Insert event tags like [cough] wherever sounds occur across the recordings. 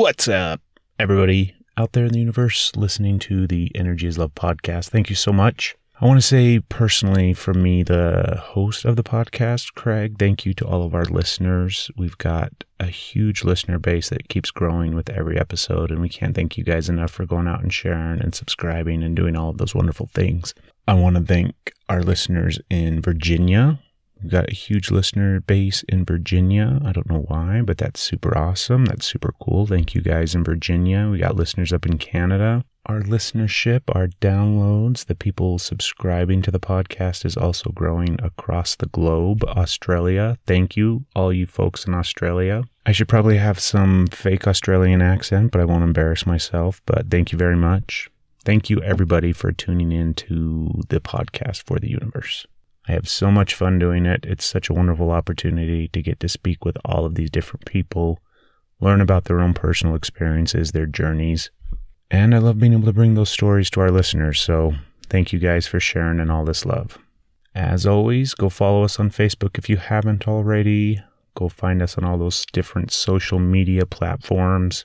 What's up, everybody out there in the universe listening to the Energy is Love podcast? Thank you so much. I want to say personally, from me, the host of the podcast, Craig, thank you to all of our listeners. We've got a huge listener base that keeps growing with every episode, and we can't thank you guys enough for going out and sharing and subscribing and doing all of those wonderful things. I want to thank our listeners in Virginia, We've got a huge listener base in Virginia. I don't know why, but that's super awesome. That's super cool. Thank you guys in Virginia. We got listeners up in Canada. Our listenership, our downloads, the people subscribing to the podcast is also growing across the globe. Australia, thank you, all you folks in Australia. I should probably have some fake Australian accent, but I won't embarrass myself. But thank you very much. Thank you, everybody, for tuning in to the podcast for the universe. I have so much fun doing it. It's such a wonderful opportunity to get to speak with all of these different people, learn about their own personal experiences, their journeys. And I love being able to bring those stories to our listeners. So thank you guys for sharing and all this love. As always, go follow us on Facebook if you haven't already. Go find us on all those different social media platforms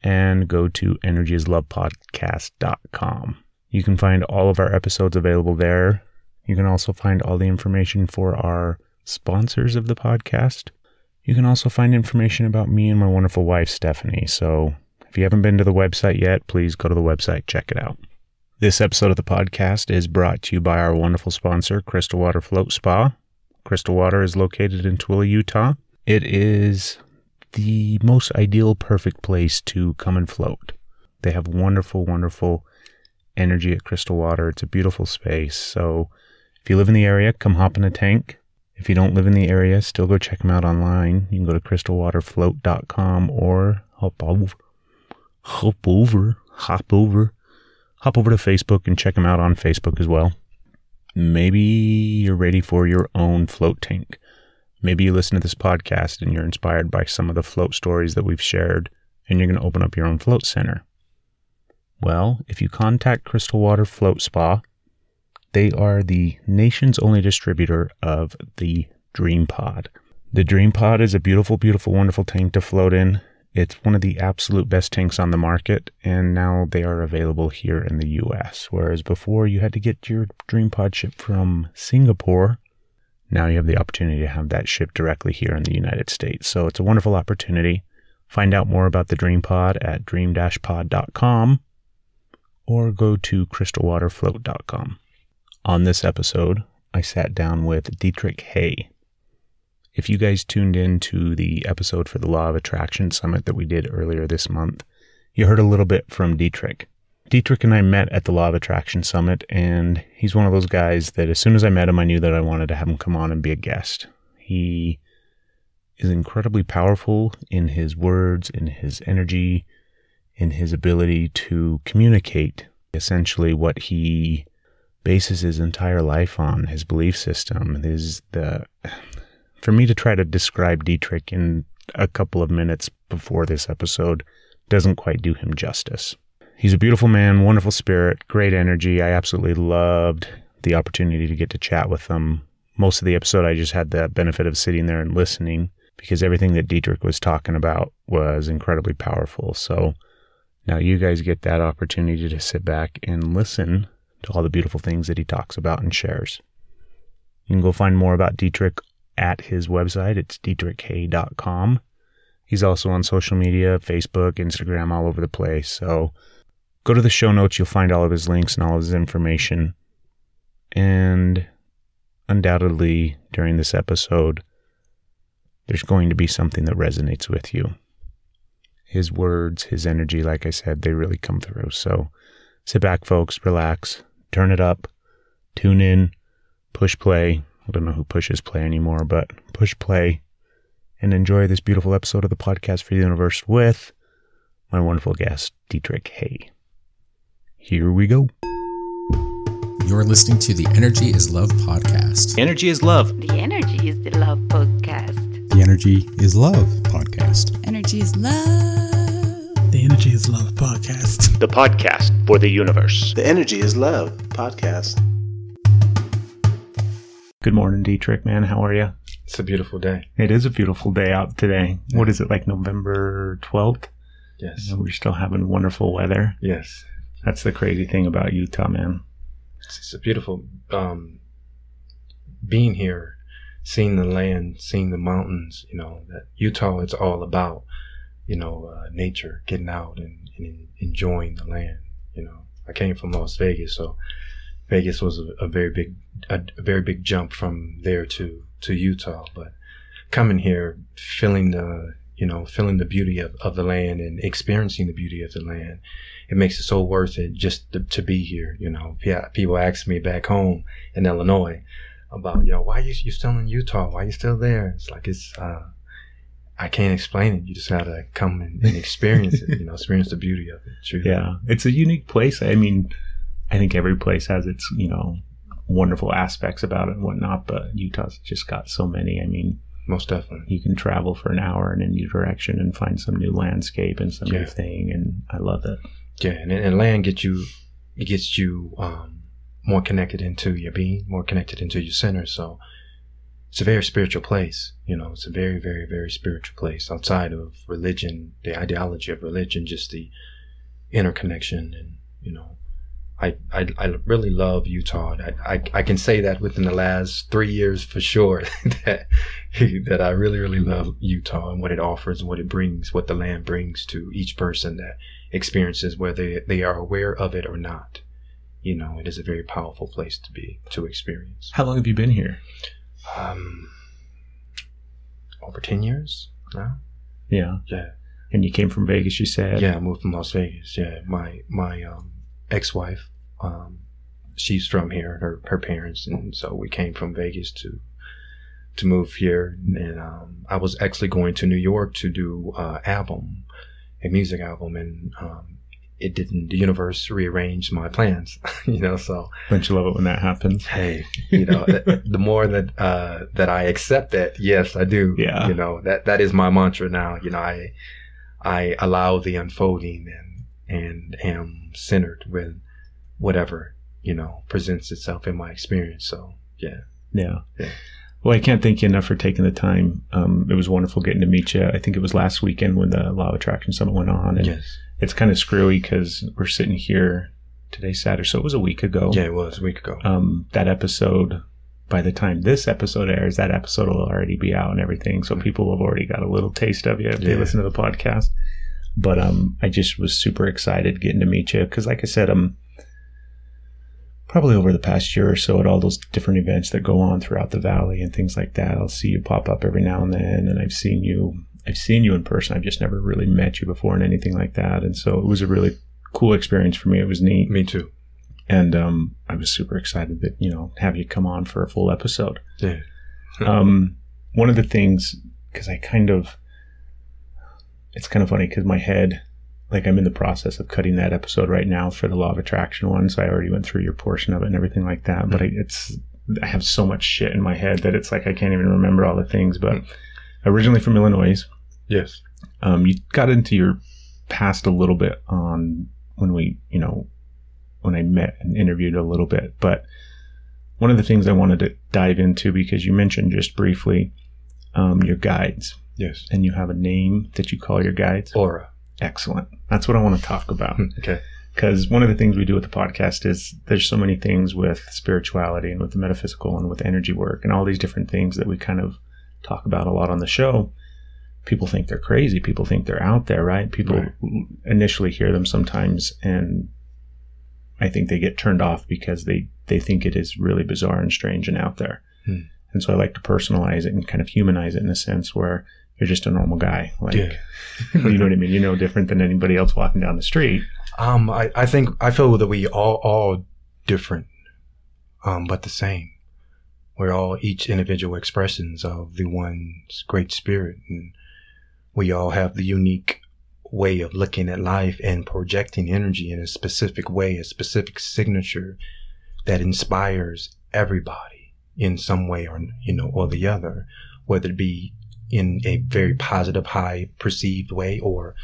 and go to energyislovepodcast.com. You can find all of our episodes available there. You can also find all the information for our sponsors of the podcast. You can also find information about me and my wonderful wife, Stephanie. So if you haven't been to the website yet, please go to the website, check it out. This episode of the podcast is brought to you by our wonderful sponsor, Crystal Water Float Spa. Crystal Water is located in Tooele, Utah. It is the most ideal, perfect place to come and float. They have wonderful, wonderful energy at Crystal Water. It's a beautiful space. So if you live in the area, come hop in a tank. If you don't live in the area, still go check them out online. You can go to crystalwaterfloat.com or hop over, hop over, hop over, hop over to Facebook and check them out on Facebook as well. Maybe you're ready for your own float tank. Maybe you listen to this podcast and you're inspired by some of the float stories that we've shared and you're going to open up your own float center. Well, if you contact Crystal Water Float Spa, they are the nation's only distributor of the Dream Pod. The Dream Pod is a beautiful, beautiful, wonderful tank to float in. It's one of the absolute best tanks on the market, and now they are available here in the US. Whereas before you had to get your Dream Pod shipped from Singapore, now you have the opportunity to have that shipped directly here in the United States. So it's a wonderful opportunity. Find out more about the Dream Pod at dream-pod.com or go to crystalwaterfloat.com. On this episode, I sat down with Detrich Hay. If you guys tuned in to the episode for the Law of Attraction Summit that we did earlier this month, you heard a little bit from Detrich. Detrich and I met at the Law of Attraction Summit, and he's one of those guys that as soon as I met him, I knew that I wanted to have him come on and be a guest. He is incredibly powerful in his words, in his energy, in his ability to communicate essentially what he bases his entire life on, his belief system, his the for me to try to describe Detrich in a couple of minutes before this episode doesn't quite do him justice. He's a beautiful man, wonderful spirit, great energy. I absolutely loved the opportunity to get to chat with him. Most of the episode, I just had the benefit of sitting there and listening because everything that Detrich was talking about was incredibly powerful. So now you guys get that opportunity to sit back and listen to all the beautiful things that he talks about and shares. You can go find more about Detrich at his website. It's detrichhay.com. He's also on social media, Facebook, Instagram, all over the place. So go to the show notes. You'll find all of his links and all of his information. And undoubtedly, during this episode, there's going to be something that resonates with you. His words, his energy, like I said, they really come through. So sit back, folks, relax, turn it up, tune in, push play. I don't know who pushes play anymore, but push play and enjoy this beautiful episode of the podcast for the universe with my wonderful guest, Detrich Hay. Here we go. You're listening to the Energy is Love podcast. Energy is love. The Energy is the Love podcast. The Energy is Love podcast. Energy is love. The Energy is Love podcast. The podcast for the universe. The Energy is Love podcast. Good morning, Detrich, man. How are you? It's a beautiful day. It is a beautiful day out today. What is it, like November 12th? Yes. We're still having wonderful weather. Yes. That's the crazy thing about Utah, man. It's, it's a beautiful um, being here, seeing the land, seeing the mountains. You know that Utah is all about. You know, uh, nature, getting out and, and enjoying the land. You know, I came from Las Vegas, so Vegas was a, a very big, a, a very big jump from there to to Utah. But coming here, feeling the you know, feeling the beauty of, of the land and experiencing the beauty of the land, it makes it so worth it just to, to be here. You know, people ask me back home in Illinois about, you know, why are you, you still in Utah? Why are you still there? It's like, it's, uh, I can't explain it. You just gotta come and, and experience it, you know, experience the beauty of it. Truly. Yeah. It's a unique place. I mean, I think every place has its, you know, wonderful aspects about it and whatnot, but Utah's just got so many. I mean, Most definitely. you can travel for an hour in any direction and find some new landscape and some Yeah. new thing, and I love it. Yeah, and, and land gets you, it gets you um, more connected into your being, more connected into your center. So it's a very spiritual place. You know, it's a very, very, very spiritual place outside of religion, the ideology of religion, just the interconnection, and you know, I I, I really love Utah. I, I I can say that within the last three years for sure [laughs] that that I really, really love Utah and what it offers, what it brings, what the land brings to each person that experiences, whether they are aware of it or not. You know, it is a very powerful place to be, to experience. How long have you been here? Um, over 10 years now? Yeah. Yeah. And you came from Vegas, you said? Yeah, I moved from Las Vegas. Yeah. My, my, um, ex-wife, um, she's from here, her, her parents. And so we came from Vegas to, to move here. And, um, I was actually going to New York to do, uh, album, a music album. And, um, it didn't, the universe rearranged my plans, [laughs] you know, so, Don't you love it when that happens? hey, you know, th- [laughs] the more that uh, that I accept that, yes, I do. Yeah. You know, that that is my mantra now. You know, I I allow the unfolding and and am centered with whatever you know presents itself in my experience. So yeah, Yeah. Yeah. Well, I can't thank you enough for taking the time. Um, it was wonderful getting to meet you. I think it was last weekend when the Law of Attraction Summit went on. And yes, it's kind of screwy because we're sitting here today, Saturday, so it was a week ago. yeah, it was a week ago. Um, that episode, by the time this episode airs, that episode will already be out and everything. So people have already got a little taste of you if they listen to the podcast. But um, I just was super excited getting to meet you because, like I said, um, probably over the past year or so at all those different events that go on throughout the valley and things like that, I'll see you pop up every now and then, and I've seen you. I've seen you in person. I've just never really met you before and anything like that. And so it was a really cool experience for me. It was neat Me too. and um, I was super excited that you know have you come on for a full episode. Yeah. [laughs] Um, one of the things because I kind of it's kind of funny because my head like I'm in the process of cutting that episode right now for the law of attraction one, so I already went through your portion of it and everything like that. But I, it's I have so much shit in my head that it's like I can't even remember all the things. But originally from Illinois, Yes. um, you got into your past a little bit on when we, you know, when I met and interviewed a little bit. But one of the things I wanted to dive into because you mentioned just briefly um, your guides, Yes. and you have a name that you call your guides. Aura. Excellent. That's what I want to talk about Okay. because one of the things we do with the podcast is there's so many things with spirituality and with the metaphysical and with energy work and all these different things that we kind of talk about a lot on the show. People think they're crazy. People think they're out there, right? People Right. initially hear them sometimes, and I think they get turned off because they they think it is really bizarre and strange and out there. Hmm. And so I like to personalize it and kind of humanize it in a sense where you're just a normal guy. Like, Yeah. [laughs] you know what I mean? You're no different than anybody else walking down the street. Um, I, I think I feel that we all all different, um, but the same. We're all each individual expressions of the one's great spirit, and we all have the unique way of looking at life and projecting energy in a specific way, a specific signature that inspires everybody in some way or you know or the other, whether it be in a very positive, high perceived way or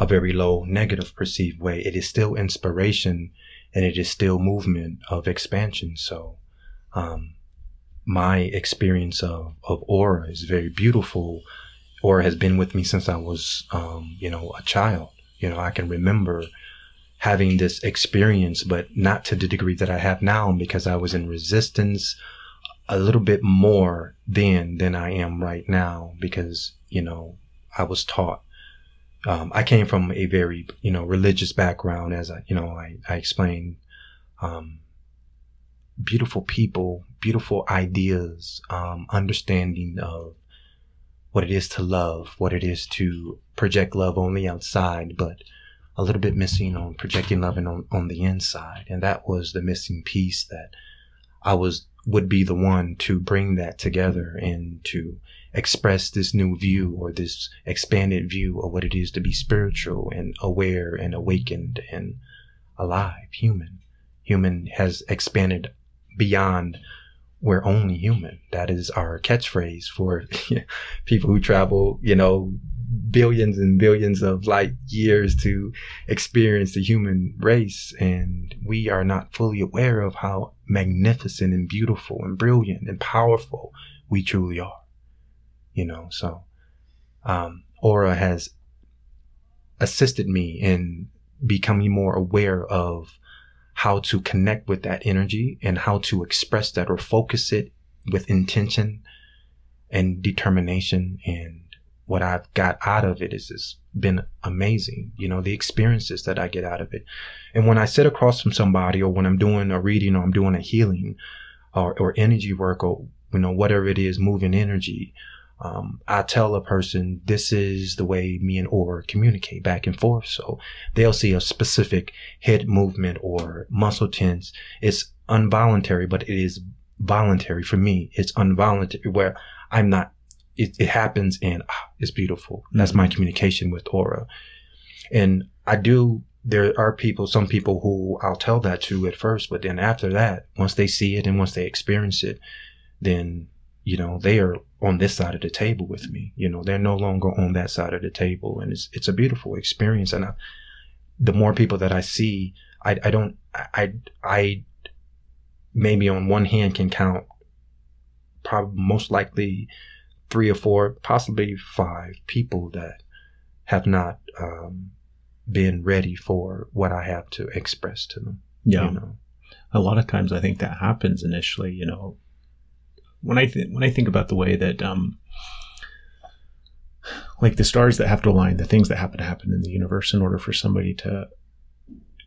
a very low negative perceived way, it is still inspiration and it is still movement of expansion. So, um, my experience of, of aura is very beautiful. Aura has been with me since I was, um, you know, a child, You know, I can remember having this experience, but not to the degree that I have now because I was in resistance a little bit more then than I am right now because, you know, I was taught. Um, I came from a very, you know, religious background as I, you know, I, I explained, um, beautiful people, beautiful ideas, um, understanding of what it is to love, what it is to project love only outside, but a little bit missing on projecting love and on, on the inside. And that was the missing piece that I was, would be the one to bring that together and to express this new view or this expanded view of what it is to be spiritual and aware and awakened and alive, human. Human has expanded beyond we're only human. That is our catchphrase for [laughs] people who travel, you know, billions and billions of light years to experience the human race. And we are not fully aware of how magnificent and beautiful and brilliant and powerful we truly are. You know, so, um, Aura has assisted me in becoming more aware of how to connect with that energy and how to express that or focus it with intention and determination. And what I've got out of it is has been amazing. You know, the experiences that I get out of it. And when I sit across from somebody or when I'm doing a reading or I'm doing a healing or, or energy work or, you know, whatever it is, moving energy, um, I tell a person this is the way me and Aura communicate back and forth. So they'll see a specific head movement or muscle tense. It's involuntary, but it is voluntary for me. It's involuntary where I'm not, it, it happens and ah, it's beautiful. That's my communication with Aura. And I do, there are people, some people who I'll tell that to at first, but then after that, once they see it and once they experience it, then you know, they are on this side of the table with me. You know, they're no longer on that side of the table, and it's it's a beautiful experience. And I, the more people that I see, I I don't I I maybe on one hand can count probably most likely three or four, possibly five people that have not um, been ready for what I have to express to them. Yeah. You know? A lot of times I think that happens initially, you know, when I th- when I think about the way that um, like the stars that have to align, the things that happen to happen in the universe in order for somebody to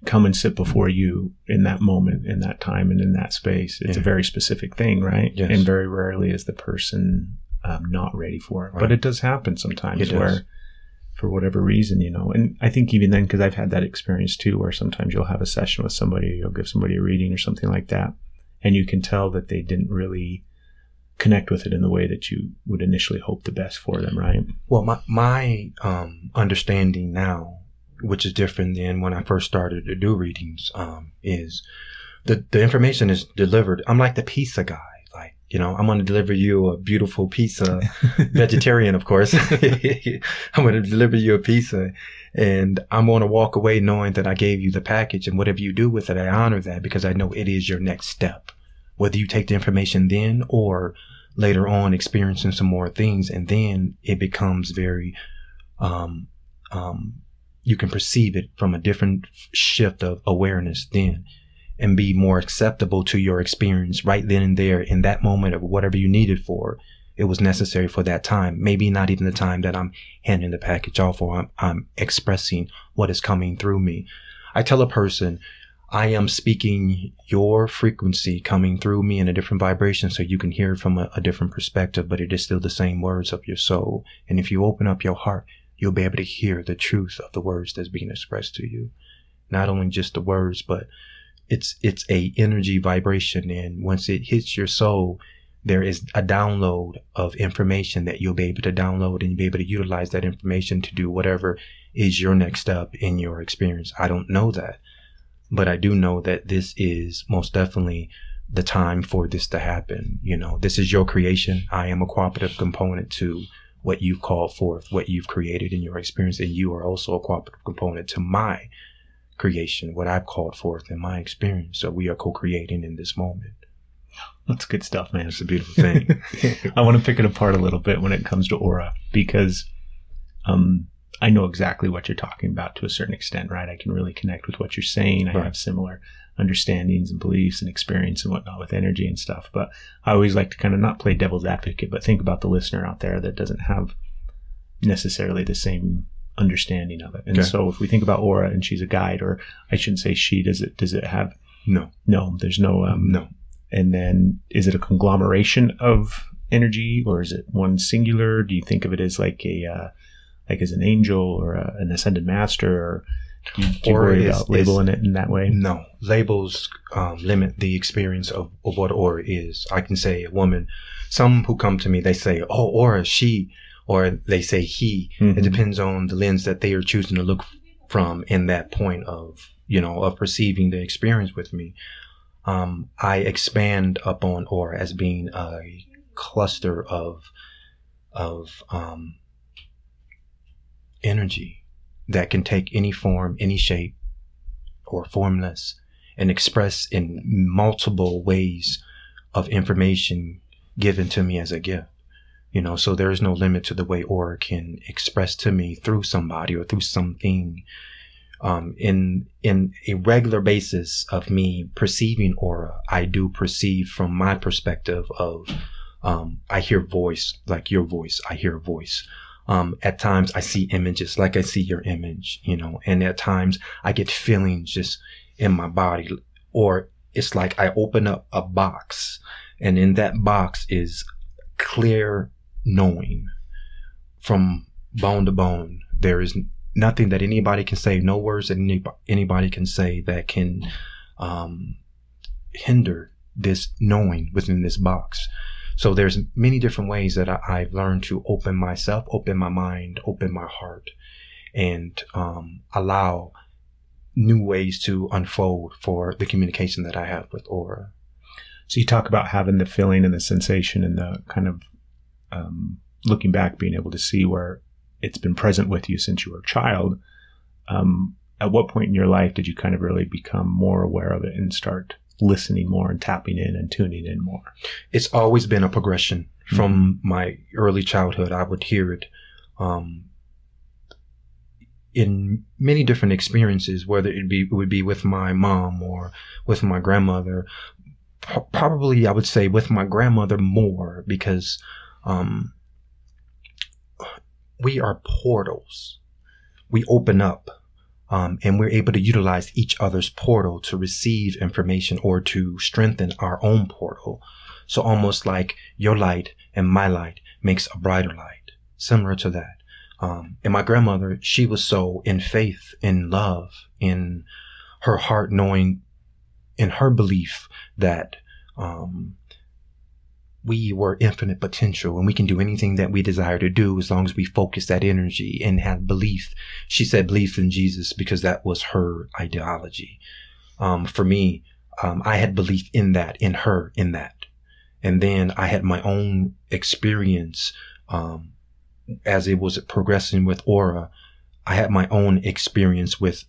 come and sit before you in that moment, in that time, and in that space. It's Yeah. a very specific thing, right? Yes. And very rarely is the person um, not ready for it. But it does happen sometimes It does. where, for whatever reason, you know, and I think even then, because I've had that experience too, where sometimes you'll have a session with somebody, you'll give somebody a reading or something like that, and you can tell that they didn't really connect with it in the way that you would initially hope the best for them, right? Well, my my um, understanding now, which is different than when I first started to do readings, um, is the the information is delivered. I'm like the pizza guy. Like you know, I'm going to deliver you a beautiful pizza, [laughs] vegetarian, of course. [laughs] I'm going to deliver you a pizza, and I'm going to walk away knowing that I gave you the package, and whatever you do with it, I honor that because I know it is your next step. Whether you take the information then or later on experiencing some more things and then it becomes very um um you can perceive it from a different shift of awareness then and be more acceptable to your experience right then and there in that moment of whatever you needed for it was necessary for that time. Maybe not even the time that i'm handing the package off or i'm, I'm expressing what is coming through me. I tell a person I am speaking your frequency coming through me in a different vibration so you can hear it from a, a different perspective, but it is still the same words of your soul. And if you open up your heart, you'll be able to hear the truth of the words that's being expressed to you. Not only just the words, but it's, it's a energy vibration. And once it hits your soul, there is a download of information that you'll be able to download and you'll be able to utilize that information to do whatever is your next step in your experience. I don't know that but I do know that this is most definitely the time for this to happen. You know, this is your creation. I am a cooperative component to what you've called forth, what you've created in your experience, and you are also a cooperative component to my creation, what I've called forth in my experience. So we are co-creating in this moment. That's good stuff, man. It's a beautiful thing. [laughs] I want to pick it apart a little bit when it comes to aura because um, I know exactly what you're talking about to a certain extent, right? I can really connect with what you're saying. I Right. have similar understandings and beliefs and experience and whatnot with energy and stuff. But I always like to kind of not play devil's advocate, but think about the listener out there that doesn't have necessarily the same understanding of it. And Okay. so if we think about aura and she's a guide, or I shouldn't say she, does it does it have No, no, there's no um no. and then is it a conglomeration of energy or is it one singular? Do you think of it as like a uh, like as an angel or a, an ascended master or do you, do you worry is- about labeling it in that way? No, labels um, limit the experience of, of what aura is. I can say a woman. Some who come to me, they say, "Oh, aura, she," or they say he. Mhm. It depends on the lens that they are choosing to look from in that point of you know of perceiving the experience with me. Um, I expand upon aura as being a cluster of of um, energy that can take any form, any shape, or formless, and express in multiple ways of information given to me as a gift. You know, so there is no limit to the way aura can express to me through somebody or through something. Um, in in a regular basis of me perceiving aura, I do perceive from my perspective of um, I hear voice like your voice. I hear voice. Um, at times I see images like I see your image, you know, and at times I get feelings just in my body, or it's like I open up a box, and in that box is clear knowing from bone to bone. There is nothing that anybody can say, no words that any, anybody can say that can um, hinder this knowing within this box. So there's many different ways that I, I've learned to open myself, open my mind, open my heart, and um, allow new ways to unfold for the communication that I have with Aura. So you talk about having the feeling and the sensation and the kind of um, looking back, being able to see where it's been present with you since you were a child. Um, at what point in your life did you kind of really become more aware of it and start listening more and tapping in and tuning in more? It's always been a progression from my early childhood. I would hear it um, in many different experiences, whether it be it would be with my mom or with my grandmother. P- probably, I would say with my grandmother more because um, we are portals. We open up um, and we're able to utilize each other's portal to receive information or to strengthen our own portal. So almost like your light and my light makes a brighter light, similar to that. Um, and my grandmother, she was so in faith, in love, in her heart, knowing in her belief that um, we were infinite potential and we can do anything that we desire to do as long as we focus that energy and have belief. She said belief in Jesus because that was her ideology. Um, for me, um, I had belief in that, in her, in that. And then I had my own experience um, as it was progressing with Aura. I had my own experience with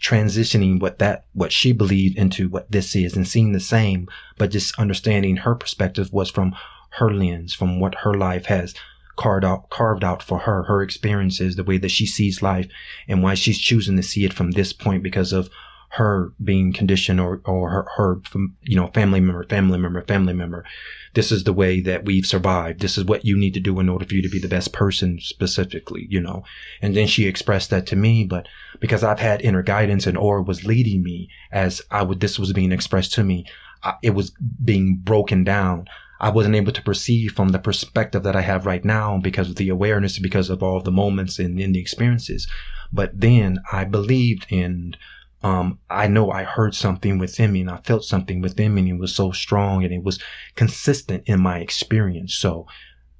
transitioning what that what she believed into what this is and seeing the same but just understanding her perspective was from her lens from what her life has carved out carved out for her her experiences the way that she sees life and why she's choosing to see it from this point because of her being conditioned or or her, her you know family member family member family member this is the way that we've survived this is what you need to do in order for you to be the best person specifically you know and then she expressed that to me but because I've had inner guidance and Aura was leading me as I would, this was being expressed to me. I, it was being broken down. I wasn't able to perceive from the perspective that I have right now because of the awareness, because of all the moments and in the experiences. But then I believed in, um, I know I heard something within me and I felt something within me and it was so strong and it was consistent in my experience. So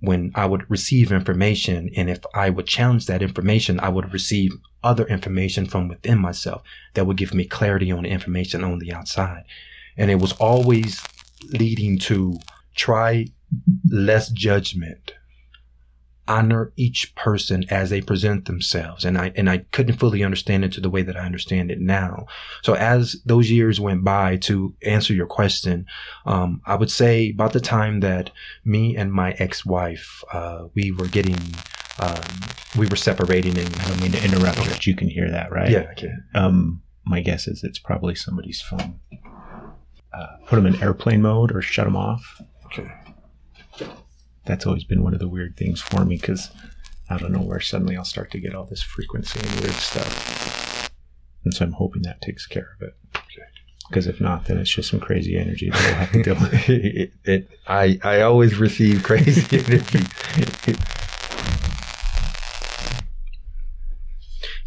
when I would receive information and if I would challenge that information, I would receive other information from within myself that would give me clarity on the information on the outside. And it was always leading to try less judgment. Honor each person as they present themselves. And I, and I couldn't fully understand it to the way that I understand it now. So as those years went by to answer your question, um, I would say about the time that me and my ex-wife, uh, we were getting, um, we were separating and I don't mean to interrupt, but you can hear that, right? yeah, I can. Um, my guess is it's probably somebody's phone. Uh, put them in airplane mode or shut them off. Okay. That's always been one of the weird things for me because out of nowhere, suddenly I'll start to get all this frequency and weird stuff. And so I'm hoping that takes care of it. Because if not, then it's just some crazy energy that we'll have to deal with. [laughs] it, it, I I always receive crazy [laughs] energy.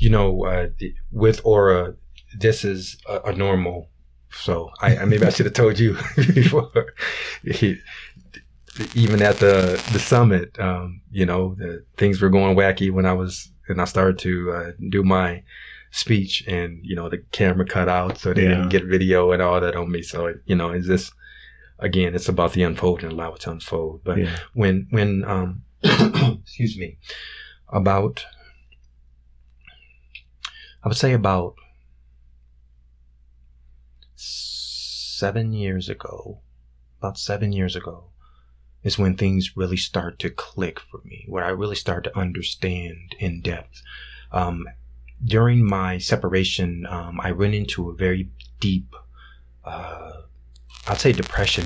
you know, uh, with Aura, this is a, a normal. So I, I maybe I should have told you [laughs] before. Even at the the summit, um, you know, the things were going wacky when I was and I started to uh, do my speech, and you know, the camera cut out, so they Yeah. didn't get video and all that on me. So you know, it's just again, it's about the unfolding, allow it to unfold. But Yeah. when when um [coughs] excuse me about I would say about seven years ago, about seven years ago, is when things really start to click for me, where I really start to understand in depth. Um, during my separation, um, I went into a very deep, uh, I'd say depression,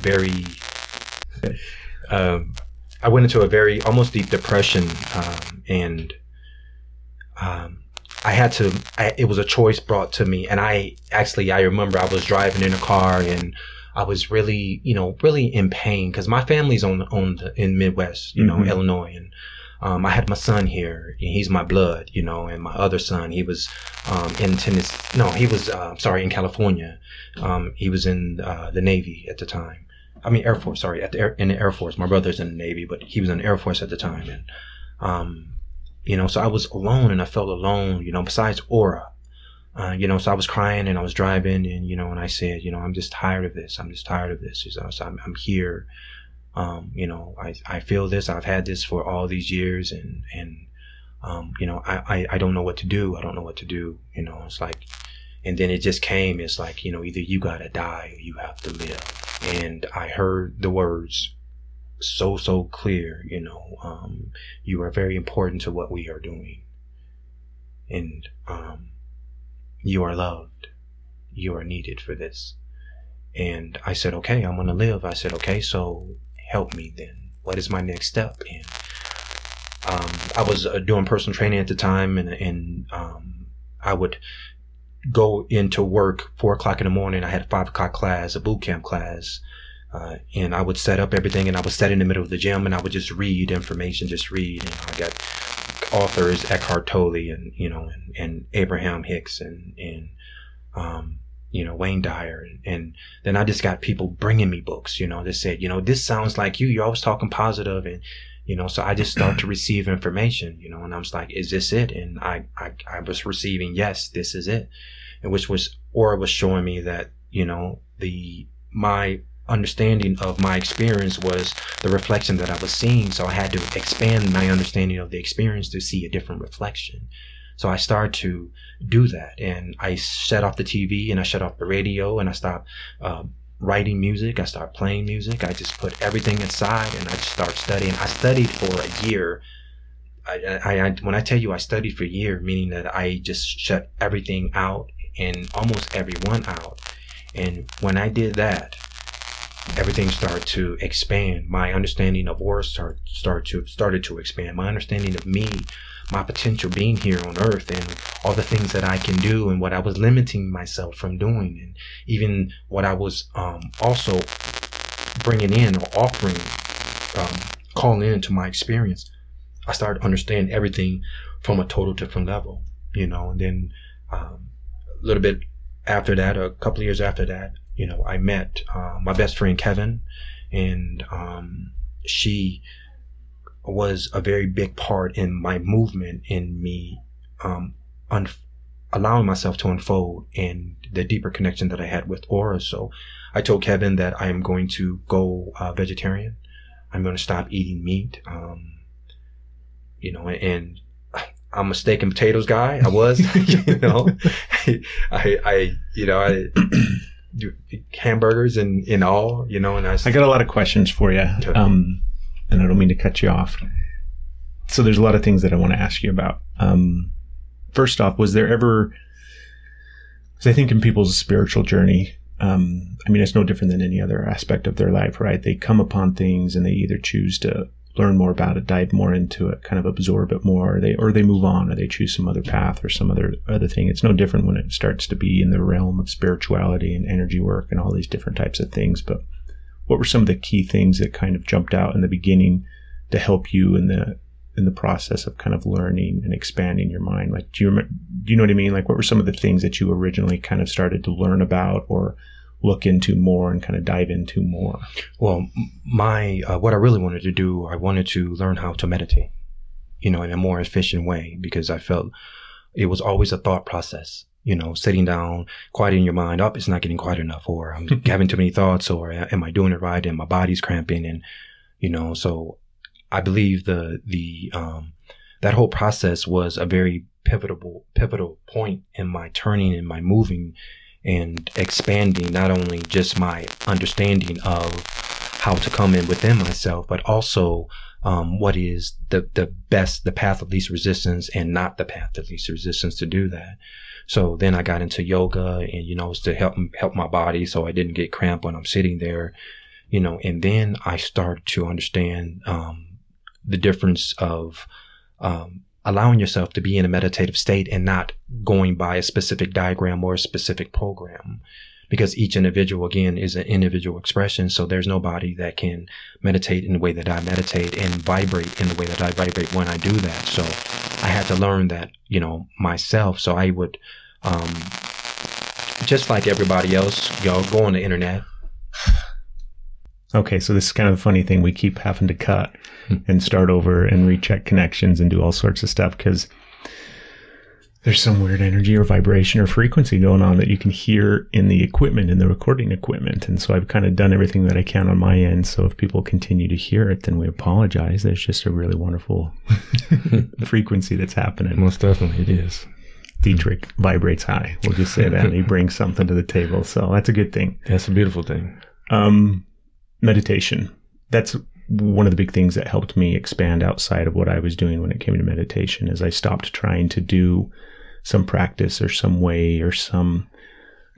very, um, I went into a very almost deep depression, um, and um, I had to. I, it was a choice brought to me, and I actually I remember I was driving in a car and I was really, you know, really in pain because my family's on on the, in Midwest, you know, Mhm. Illinois, and um, I had my son here. and He's my blood, you know, and my other son, he was um, in Tennessee. No, he was uh, sorry in California. Um, he was in uh, the Navy at the time. I mean Air Force. Sorry, at the Air, in the Air Force. My brother's in the Navy, but he was in the Air Force at the time, and um, you know, so I was alone and I felt alone. You know, besides Aura. Uh, you know, so I was crying and I was driving and, you know, and I said, you know, I'm just tired of this. I'm just tired of this. You know, so I'm, I'm here. Um, you know, I, I feel this. I've had this for all these years and, and, um, you know, I, I, I don't know what to do. I don't know what to do. You know, it's like, and then it just came. It's like, you know, either you gotta die or you have to live. And I heard the words so, so clear, you know, um, you are very important to what we are doing. And, um, you are loved. You are needed for this. And I said, okay, I'm going to live. I said, okay, so help me then. What is my next step? And um, I was uh, doing personal training at the time, and, and um, I would go into work four o'clock in the morning. I had a five o'clock class, a boot camp class. Uh, and I would set up everything, and I would sit in the middle of the gym, and I would just read information, just read. And I got authors Eckhart Tolle and you know and, and Abraham Hicks and and um, you know Wayne Dyer. And, and then I just got people bringing me books you know that said you know this sounds like you you're always talking positive and you know so I just start to [clears throat] receive information you know and I was like is this it? And I I, I was receiving yes this is it. And which was or was showing me that you know the my understanding of my experience was the reflection that I was seeing. So I had to expand my understanding of the experience to see a different reflection. So I started to do that and I shut off the TV and I shut off the radio and I stopped uh, writing music. I started playing music. I just put everything aside and I just started studying. I studied for a year. I, I, I when I tell you I studied for a year, meaning that I just shut everything out and almost everyone out. And when I did that, everything started to expand. My understanding of Aura start, started to started to expand. My understanding of me, my potential being here on earth, and all the things that I can do, and what I was limiting myself from doing, and even what I was um, also bringing in or offering, um, calling into my experience. I started to understand everything from a total different level, you know. And then um, a little bit after that, a couple years after that, you know, I met uh, my best friend Kevin, and um, she was a very big part in my movement, in me um, un- allowing myself to unfold, and the deeper connection that I had with Aura. So, I told Kevin that I am going to go uh, vegetarian. I'm going to stop eating meat. Um, you know, and I'm a steak and potatoes guy. I was, [laughs] you know, [laughs] I, I, you know, I [clears throat] hamburgers and in all, you know, and I, I got a lot of questions for you, um, and I don't mean to cut you off. so there's a lot of things that I want to ask you about. Um, first off, was there ever? Because I think in people's spiritual journey, um, I mean, it's no different than any other aspect of their life, right? They come upon things and they either choose to learn more about it, dive more into it, kind of absorb it more, or they or they move on, or they choose some other path or some other other thing. It's no different when it starts to be in the realm of spirituality and energy work and all these different types of things. But what were some of the key things that kind of jumped out in the beginning to help you in the in the process of kind of learning and expanding your mind? Like, do you do you know what I mean? Like, what were some of the things that you originally kind of started to learn about or look into more and kind of dive into more? Well, my uh, what I really wanted to do, I wanted to learn how to meditate, you know, in a more efficient way because I felt it was always a thought process. You know, sitting down, quieting your mind up, it's not getting quiet enough, or I'm [laughs] having too many thoughts, or am I doing it right? And my body's cramping, and you know, so I believe the the um, that whole process was a very pivotal pivotal point in my turning and my moving and expanding not only just my understanding of how to come in within myself, but also um, what is the the best the path of least resistance and not the path of least resistance to do that. So then I got into yoga and you know it's to help help my body so I didn't get cramp when I'm sitting there, you know. And then I started to understand um, the difference of um, allowing yourself to be in a meditative state and not going by a specific diagram or a specific program. Because each individual again is an individual expression so there's nobody that can meditate in the way that i meditate and vibrate in the way that i vibrate when i do that. So i had to learn that you know myself. So i would um just like everybody else y'all go on the internet Okay, so this is kind of the funny thing. We keep having to cut and start over and recheck connections and do all sorts of stuff because there's some weird energy or vibration or frequency going on that you can hear in the equipment, in the recording equipment. And so I've kind of done everything that I can on my end. So if people continue to hear it, then we apologize. There's just a really wonderful [laughs] frequency that's happening. most definitely it is Detrich vibrates high. We'll just say that. and he brings something to the table. So that's a good thing. that's a beautiful thing Um, meditation. That's one of the big things that helped me expand outside of what I was doing when it came to meditation is I stopped trying to do some practice or some way or some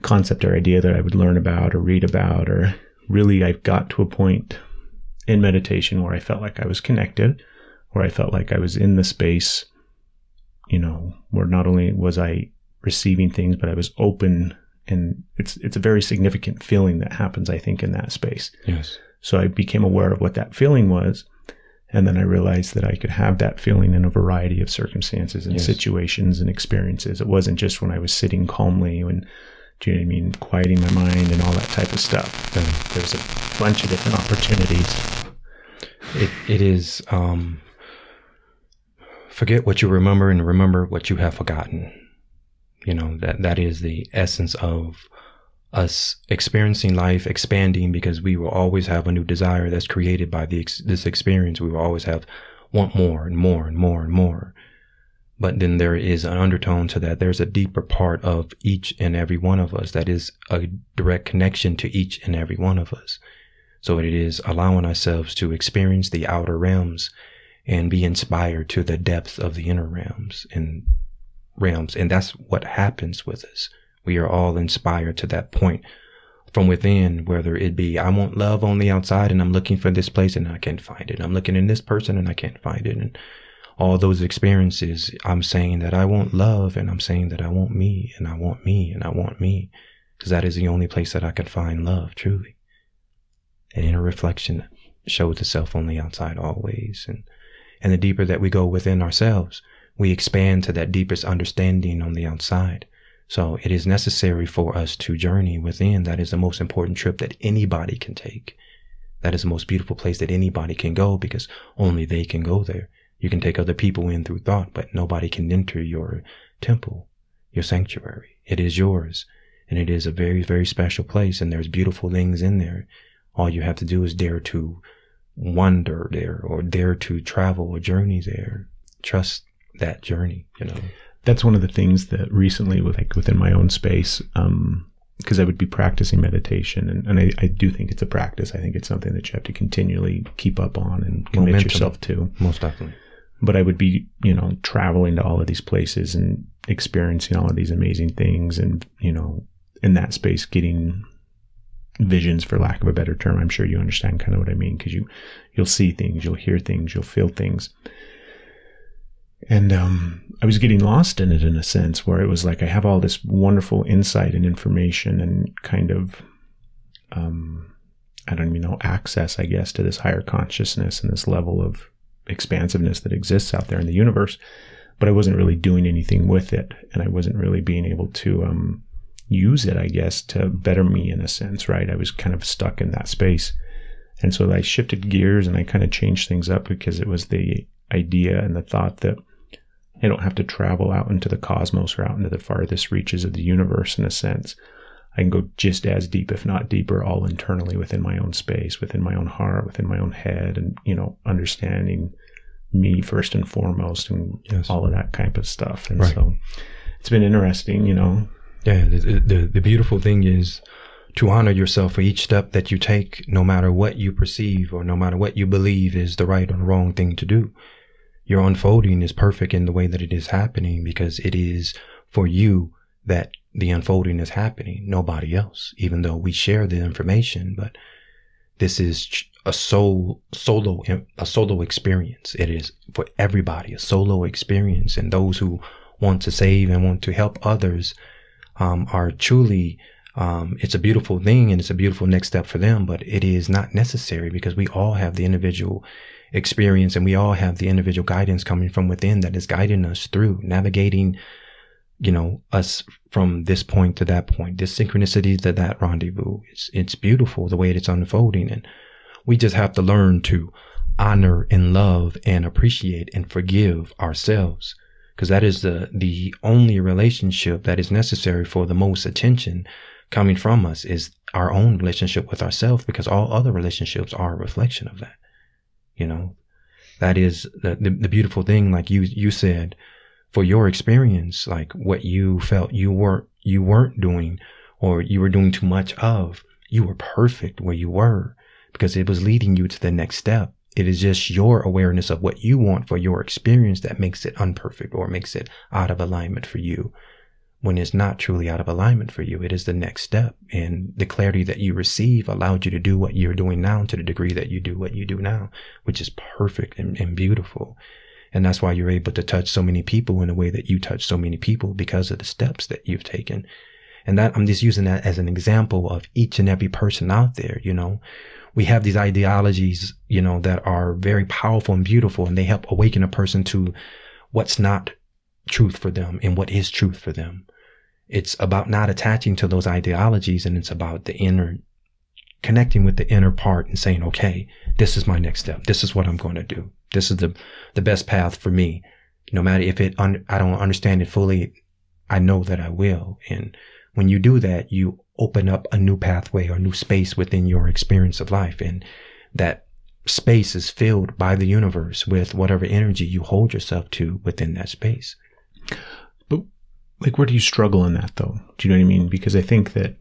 concept or idea that I would learn about or read about or really I got to a point in meditation where I felt like I was connected, where I felt like I was in the space, you know, where not only was I receiving things, but I was open and it's it's a very significant feeling that happens, I think, in that space. yes So I became aware of what that feeling was. And then I realized that I could have that feeling in a variety of circumstances and Yes. situations and experiences. It wasn't just when I was sitting calmly and, do you know what I mean, quieting my mind and all that type of stuff. There's a bunch of different opportunities. it, it is um forget what you remember and remember what you have forgotten you know that that is the essence of us experiencing life expanding because we will always have a new desire that's created by the ex- this experience. We will always have want more and more and more and more. But then there is an undertone to that. There's a deeper part of each and every one of us that is a direct connection to each and every one of us. So it is allowing ourselves to experience the outer realms and be inspired to the depths of the inner realms. And realms. And that's what happens with us. We are all inspired to that point from within, whether it be, I want love on the outside and I'm looking for this place and I can't find it. I'm looking in this person and I can't find it. And all those experiences, I'm saying that I want love and I'm saying that I want me and I want me and I want me because that is the only place that I can find love truly And inner reflection shows itself on the outside always and and the deeper that we go within ourselves we expand to that deepest understanding on the outside. So it is necessary for us to journey within. That is the most important trip that anybody can take. That is the most beautiful place that anybody can go because only they can go there. You can take other people in through thought but nobody can enter your temple your sanctuary. It is yours and it is a very very special place and there's beautiful things in there. All you have to do is dare to wander there or dare to travel or journey there. Trust that journey, you know. That's one of the things that recently, with like within my own space, um, because I would be practicing meditation, and, and I, I do think it's a practice. I think it's something that you have to continually keep up on and commit Momentum. yourself to. Most definitely. but I would be, you know, traveling to all of these places and experiencing all of these amazing things and, you know, in that space getting visions for lack of a better term. I'm sure you understand kind of what I mean because you you'll see things, you'll hear things, you'll feel things. And um I was getting lost in it in a sense where it was like I have all this wonderful insight and information and kind of um I don't even know access, I guess, to this higher consciousness and this level of expansiveness that exists out there in the universe. But I wasn't really doing anything with it, and I wasn't really being able to um, use it, I guess, to better me in a sense, right? I was kind of stuck in that space. And so I shifted gears and I kind of changed things up because it was the idea and the thought that I don't have to travel out into the cosmos or out into the farthest reaches of the universe in a sense. I can go just as deep, if not deeper, all internally within my own space, within my own heart, within my own head, and, you know, understanding me first and foremost and Yes. all of that kind of stuff. And Right. so it's been interesting, you know, Yeah, the, the the beautiful thing is to honor yourself for each step that you take, no matter what you perceive or no matter what you believe is the right or wrong thing to do. Your unfolding is perfect in the way that it is happening because it is for you that the unfolding is happening, nobody else, even though we share the information, but this is a soul solo a solo experience. It is for everybody a solo experience, and those who want to save and want to help others um, are truly. Um, it's a beautiful thing and it's a beautiful next step for them, but it is not necessary because we all have the individual experience and we all have the individual guidance coming from within that is guiding us through navigating, you know, us from this point to that point, this synchronicity to that rendezvous. It's, it's beautiful the way it's unfolding. And we just have to learn to honor and love and appreciate and forgive ourselves because that is the the only relationship that is necessary for the most attention coming from us is our own relationship with ourselves because all other relationships are a reflection of that you know? That is the, the, the beautiful thing like you you said for your experience like what you felt you weren't you weren't doing or you were doing too much of you were perfect where you were because it was leading you to the next step. It is just your awareness of what you want for your experience that makes it unperfect or makes it out of alignment for you when it's not truly out of alignment for you. It is the next step. And the clarity that you receive allowed you to do what you're doing now to the degree that you do what you do now, which is perfect and, and beautiful. And that's why you're able to touch so many people in the way that you touch so many people because of the steps that you've taken. And that I'm just using that as an example of each and every person out there, you know. We have these ideologies, you know, that are very powerful and beautiful and they help awaken a person to what's not truth for them and what is truth for them. It's about not attaching to those ideologies and it's about the inner connecting with the inner part and saying, okay, this is my next step. This is what I'm going to do. This is the, the best path for me. No matter if it, un- I don't understand it fully, I know that I will. And when you do that, you open up a new pathway or new space within your experience of life. And that space is filled by the universe with whatever energy you hold yourself to within that space. But like, where do you struggle in that though? Do you know what I mean? Because I think that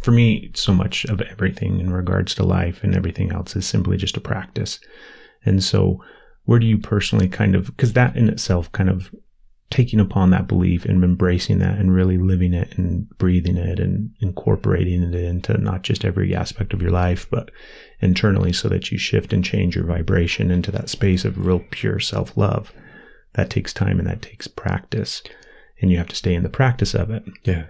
for me, so much of everything in regards to life and everything else is simply just a practice. And so, where do you personally kind of, because that in itself kind of taking upon that belief and embracing that and really living it and breathing it and incorporating it into not just every aspect of your life, but internally so that you shift and change your vibration into that space of real pure self love. That takes time and that takes practice. And you have to stay in the practice of it. Yeah.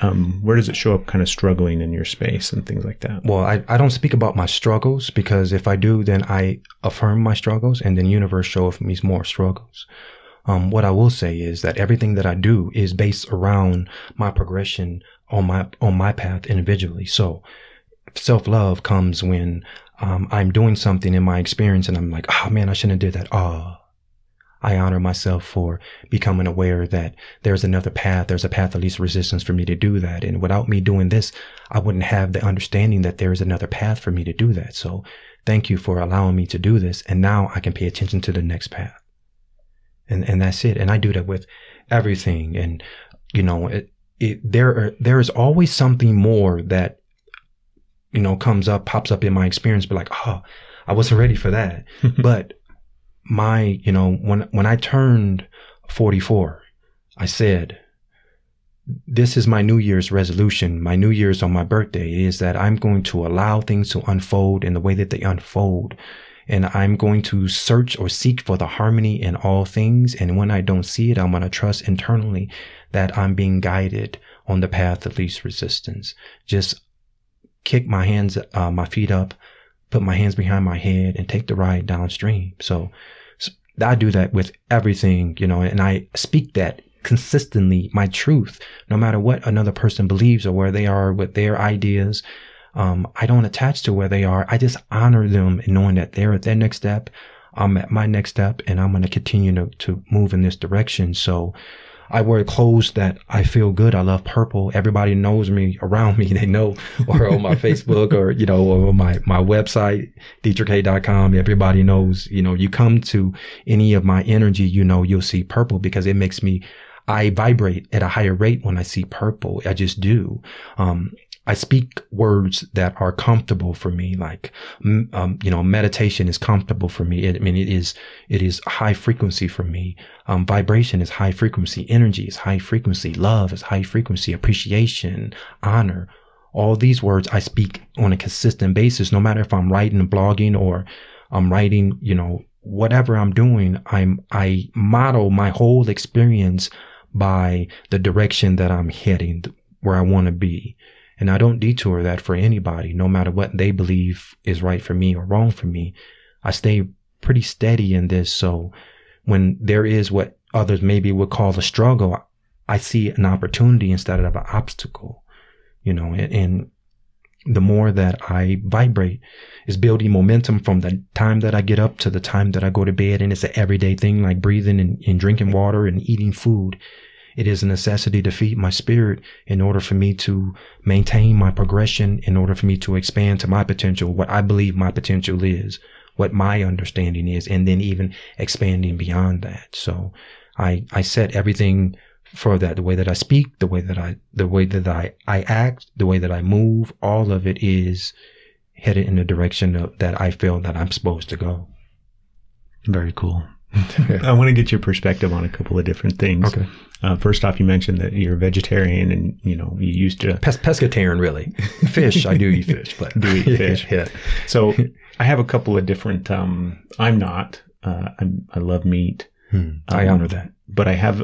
Um, where does it show up kind of struggling in your space and things like that? Well, I, I don't speak about my struggles because if I do, then I affirm my struggles and then universe shows me more struggles. Um, what I will say is that everything that I do is based around my progression on my, on my path individually. So self love comes when, um, I'm doing something in my experience and I'm like, oh man, I shouldn't have did that. Oh, I honor myself for becoming aware that there's another path. There's a path of least resistance for me to do that. And without me doing this, I wouldn't have the understanding that there is another path for me to do that. So thank you for allowing me to do this. And now I can pay attention to the next path. And, and that's it. And I do that with everything. And, you know, it, it, there, are, there is always something more that, you know, comes up, pops up in my experience, but like, oh, I wasn't ready for that. [laughs] but my, you know, when, when I turned 44, I said, this is my New Year's resolution. My New Year's on my birthday is that I'm going to allow things to unfold in the way that they unfold. And I'm going to search or seek for the harmony in all things. And when I don't see it, I'm going to trust internally that I'm being guided on the path of least resistance. Just kick my hands, uh, my feet up, put my hands behind my head and take the ride downstream. So, so I do that with everything, you know, and I speak that consistently, my truth, no matter what another person believes or where they are with their ideas. Um, I don't attach to where they are. I just honor them and knowing that they're at their next step. I'm at my next step and I'm going to continue to, to move in this direction. So, I wear clothes that I feel good. I love purple. Everybody knows me around me. [laughs] They know [laughs] or on my Facebook or, you know, or my, my website, detrichhay.com. Everybody knows, you know, you come to any of my energy, you know, you'll see purple because it makes me, I vibrate at a higher rate when I see purple. I just do. Um, I speak words that are comfortable for me. Like, um, you know, meditation is comfortable for me. It, I mean, it is, it is high frequency for me. Um, vibration is high frequency. Energy is high frequency. Love is high frequency. Appreciation, honor. All these words I speak on a consistent basis, no matter if I'm writing, blogging, or I'm writing, you know, whatever I'm doing, I'm, I model my whole experience by the direction that I'm heading, where I want to be. And I don't detour that for anybody, no matter what they believe is right for me or wrong for me. I stay pretty steady in this. So when there is what others maybe would call a struggle, I see an opportunity instead of an obstacle, you know, and, and the more that I vibrate is building momentum from the time that I get up to the time that I go to bed. And it's an everyday thing like breathing and, and drinking water and eating food. It is a necessity to feed my spirit in order for me to maintain my progression, in order for me to expand to my potential, what I believe my potential is, what my understanding is, and then even expanding beyond that. So I, I set everything for that, the way that I speak, the way that I, the way that I, I act, the way that I move, all of it is headed in the direction of, that I feel that I'm supposed to go. Very cool. [laughs] I want to get your perspective on a couple of different things. Okay. Uh, first off, you mentioned that you're a vegetarian and you know you used to Pes- pescatarian, really. [laughs] Fish, I do eat fish, but [laughs] do eat fish. yeah. So I have a couple of different. Um, I'm not. Uh, I'm, I love meat. Hmm. I Um, honor that. but I have,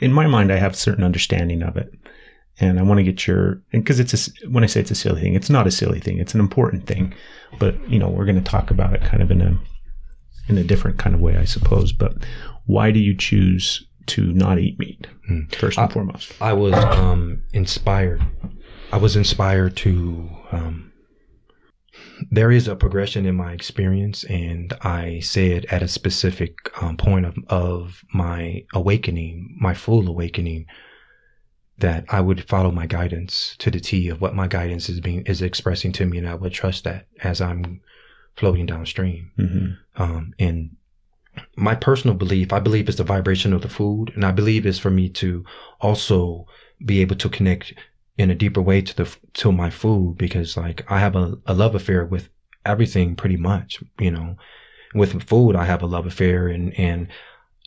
in my mind, I have certain understanding of it, and I want to get your because it's a, when I say it's a silly thing, it's not a silly thing. It's an important thing, but you know we're going to talk about it kind of in a in a different kind of way, I suppose. But why do you choose to not eat meat Hmm. first and Uh, foremost? I was um, inspired. I was inspired to. Um, there is a progression in my experience, and I said at a specific um, point of, of my awakening, my full awakening, that I would follow my guidance to the T of what my guidance is being is expressing to me, and I would trust that as I'm floating downstream. hmm Um, and my personal belief, I believe is the vibration of the food. And I believe is for me to also be able to connect in a deeper way to the, to my food because like I have a, a love affair with everything pretty much, you know, with food, I have a love affair and, and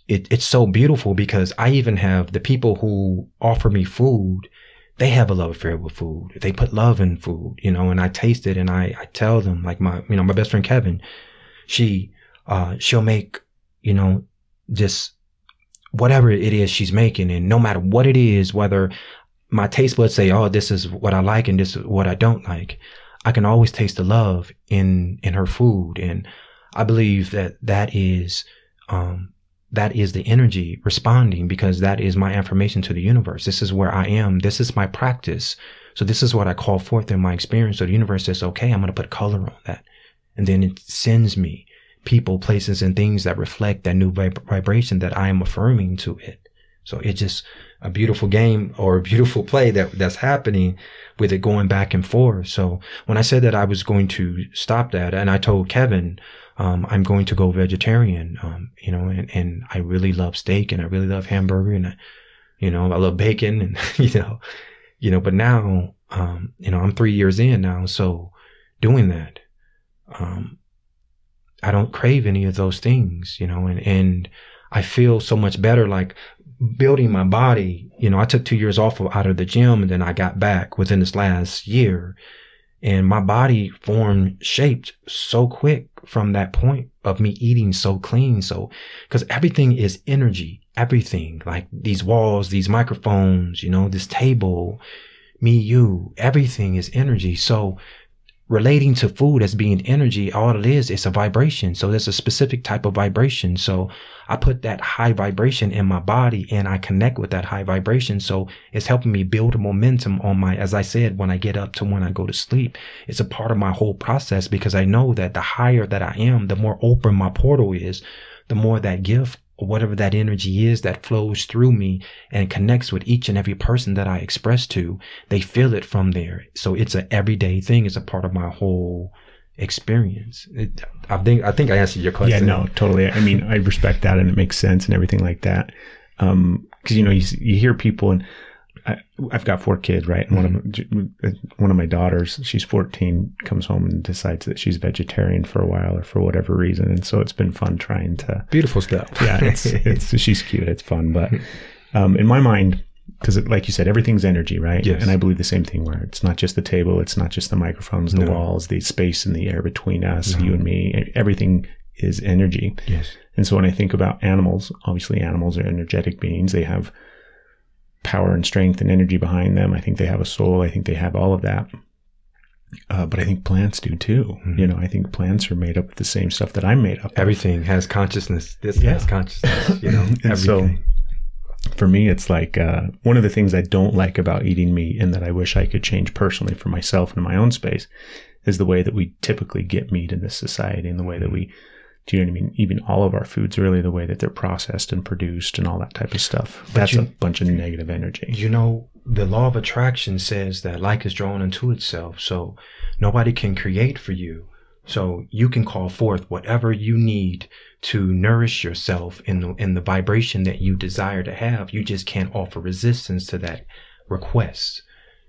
it, it's so beautiful because I even have the people who offer me food. They have a love affair with food. They put love in food, you know, and I taste it and I, I tell them like my, you know, my best friend Kevin, she, uh, she'll make, you know, just whatever it is she's making. And no matter what it is, whether my taste buds say, Oh, this is what I like and this is what I don't like. I can always taste the love in, in her food. And I believe that that is, um, that is the energy responding because that is my affirmation to the universe. This is where I am. This is my practice. So this is what I call forth in my experience. So the universe says, okay, I'm going to put color on that. And then it sends me people, places, and things that reflect that new vib- vibration that I am affirming to it. So it's just a beautiful game or a beautiful [laughs] play that that's happening with it going back and forth. So when I said that I was going to stop that, and I told Kevin, um, I'm going to go vegetarian, um, you know, and, and I really love steak and I really love hamburger and, I, you know, I love bacon and, [laughs] you know, you know, but now, um, you know, I'm three years in now. So doing that, um, I don't crave any of those things, you know, and, and I feel so much better like building my body. You know, I took two years off out of the gym and then I got back within this last year and my body formed shaped so quick from that point of me eating so clean. So, cause everything is energy, everything like these walls, these microphones, you know, this table, me, you, everything is energy. So relating to food as being energy, all it is, it's a vibration. So there's a specific type of vibration. So I put that high vibration in my body and I connect with that high vibration. So it's helping me build momentum on my, as I said, when I get up to when I go to sleep, it's a part of my whole process because I know that the higher that I am, the more open my portal is, the more that gift whatever that energy is that flows through me and connects with each and every person that I express to, they feel it from there. So it's an everyday thing. It's a part of my whole experience. It, I think I think I answered your question. Yeah, no, totally. I mean, I respect that, and it makes sense and everything like that. Um, because you know, you, you hear people, and I, I've got four kids, right? And one of one of my daughters, she's 14, comes home and decides that she's vegetarian for a while or for whatever reason, and so it's been fun trying to. Beautiful stuff. [laughs] Yeah, it's it's [laughs] she's cute, it's fun, but [laughs] um, in my mind, because like you said, everything's energy, right? Yes. And I believe the same thing where it's not just the table, it's not just the microphones, the No. walls, the space and the air between us, No. you and me. Everything is energy. Yes. And so when I think about animals, obviously animals are energetic beings. They have power and strength and energy behind them. I think they have a soul. I think they have all of that. Uh, but I think plants do too. Mhm. You know, I think plants are made up of the same stuff that I'm made up of. Everything has consciousness. This Yeah. has consciousness. You know, [laughs] And so- everything. for me, it's like uh, one of the things I don't like about eating meat and that I wish I could change personally for myself and in my own space is the way that we typically get meat in this society and the way that we, do you know what I mean? Even all of our foods, really, the way that they're processed and produced and all that type of stuff. That's you- a bunch of negative energy. You know, the law of attraction says that like is drawn into itself. So nobody can create for you. So you can call forth whatever you need to nourish yourself in the in the vibration that you desire to have. You just can't offer resistance to that request.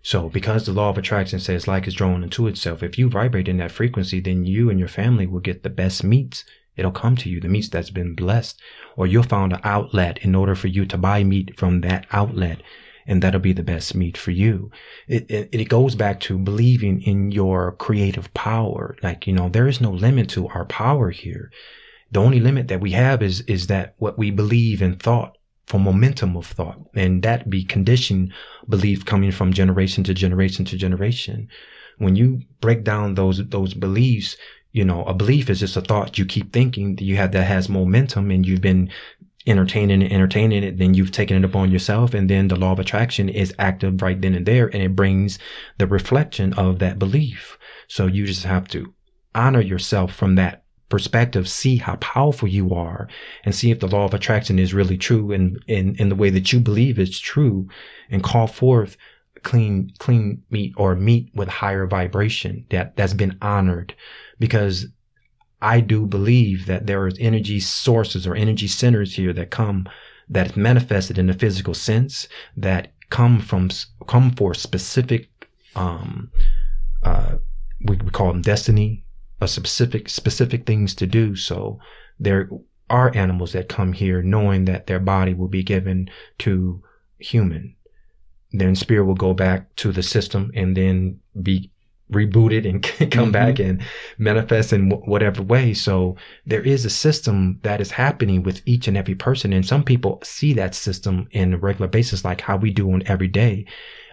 So because the law of attraction says like is drawn into itself, if you vibrate in that frequency, then you and your family will get the best meats. It'll come to you, the meats that's been blessed, or you'll find an outlet in order for you to buy meat from that outlet and that'll be the best meat for you. It, it, it goes back to believing in your creative power. Like, you know, there is no limit to our power here. The only limit that we have is, is that what we believe in thought for momentum of thought and that be conditioned belief coming from generation to generation to generation. When you break down those, those beliefs, you know, a belief is just a thought you keep thinking that you have that has momentum and you've been entertaining it, entertaining it, then you've taken it upon yourself. And then the law of attraction is active right then and there. And it brings the reflection of that belief. So you just have to honor yourself from that perspective, see how powerful you are and see if the law of attraction is really true and in, in the way that you believe it's true and call forth clean, clean meat or meat with higher vibration that that's been honored because I do believe that there is energy sources or energy centers here that come that manifested in the physical sense that come from come for specific um uh we, we call them destiny a specific specific things to do. So there are animals that come here knowing that their body will be given to human. Then spirit will go back to the system and then be rebooted and [laughs] come Mhm. back and manifest in wh- whatever way. So there is a system that is happening with each and every person. And some people see that system in a regular basis, like how we do on every day.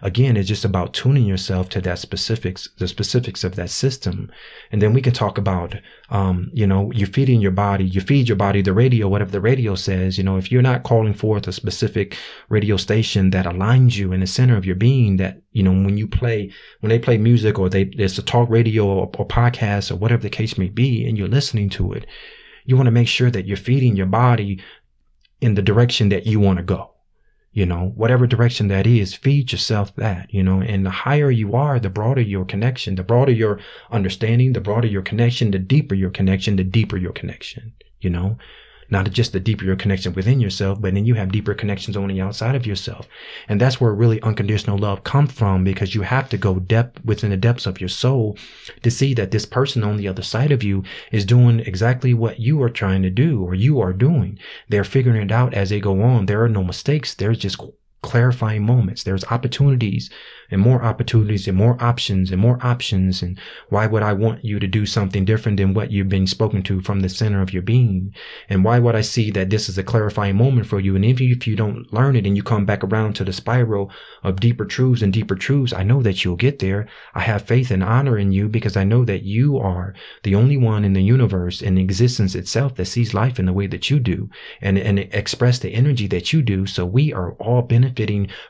Again, it's just about tuning yourself to that specifics, the specifics of that system. And then we can talk about, um, you know, you're feeding your body, you feed your body the radio, whatever the radio says, you know, if you're not calling forth a specific radio station that aligns you in the center of your being, that, you know, when you play, when they play music or they, it's a talk radio or, or podcast or whatever the case may be, and you're listening to it, you want to make sure that you're feeding your body in the direction that you want to go. You know, whatever direction that is, feed yourself that, you know, and the higher you are, the broader your connection, the broader your understanding, the broader your connection, the deeper your connection, the deeper your connection, you know. Not just the deeper your connection within yourself, but then you have deeper connections on the outside of yourself. And that's where really unconditional love comes from because you have to go depth within the depths of your soul to see that this person on the other side of you is doing exactly what you are trying to do or you are doing. They're figuring it out as they go on. There are no mistakes. There's just clarifying moments. There's opportunities and more opportunities and more options and more options. And why would I want you to do something different than what you've been spoken to from the center of your being? And why would I see that this is a clarifying moment for you? And if you, if you don't learn it and you come back around to the spiral of deeper truths and deeper truths, I know that you'll get there. I have faith and honor in you because I know that you are the only one in the universe and existence itself that sees life in the way that you do and, and express the energy that you do. So we are all benefiting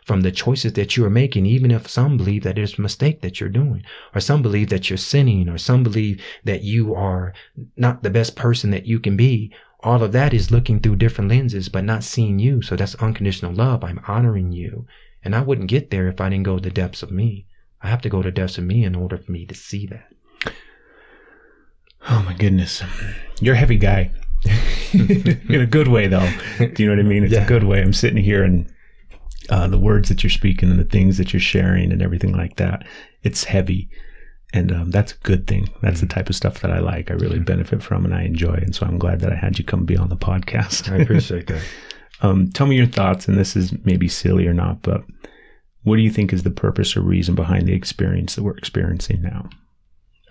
from the choices that you are making, even if some believe that it's a mistake that you're doing, or some believe that you're sinning, or some believe that you are not the best person that you can be. All of that is looking through different lenses, but not seeing you. So that's unconditional love. I'm honoring you. And I wouldn't get there if I didn't go to the depths of me. I have to go to the depths of me in order for me to see that. Oh my goodness. You're a heavy guy. [laughs] in a good way though. Do you know what I mean? It's Yeah. a good way. I'm sitting here and uh, the words that you're speaking and the things that you're sharing and everything like that, it's heavy. And um, that's a good thing. That's the type of stuff that I like. I really benefit from and I enjoy. And so I'm glad that I had you come be on the podcast. I appreciate that. [laughs] um, tell me your thoughts, and this is maybe silly or not, but what do you think is the purpose or reason behind the experience that we're experiencing now?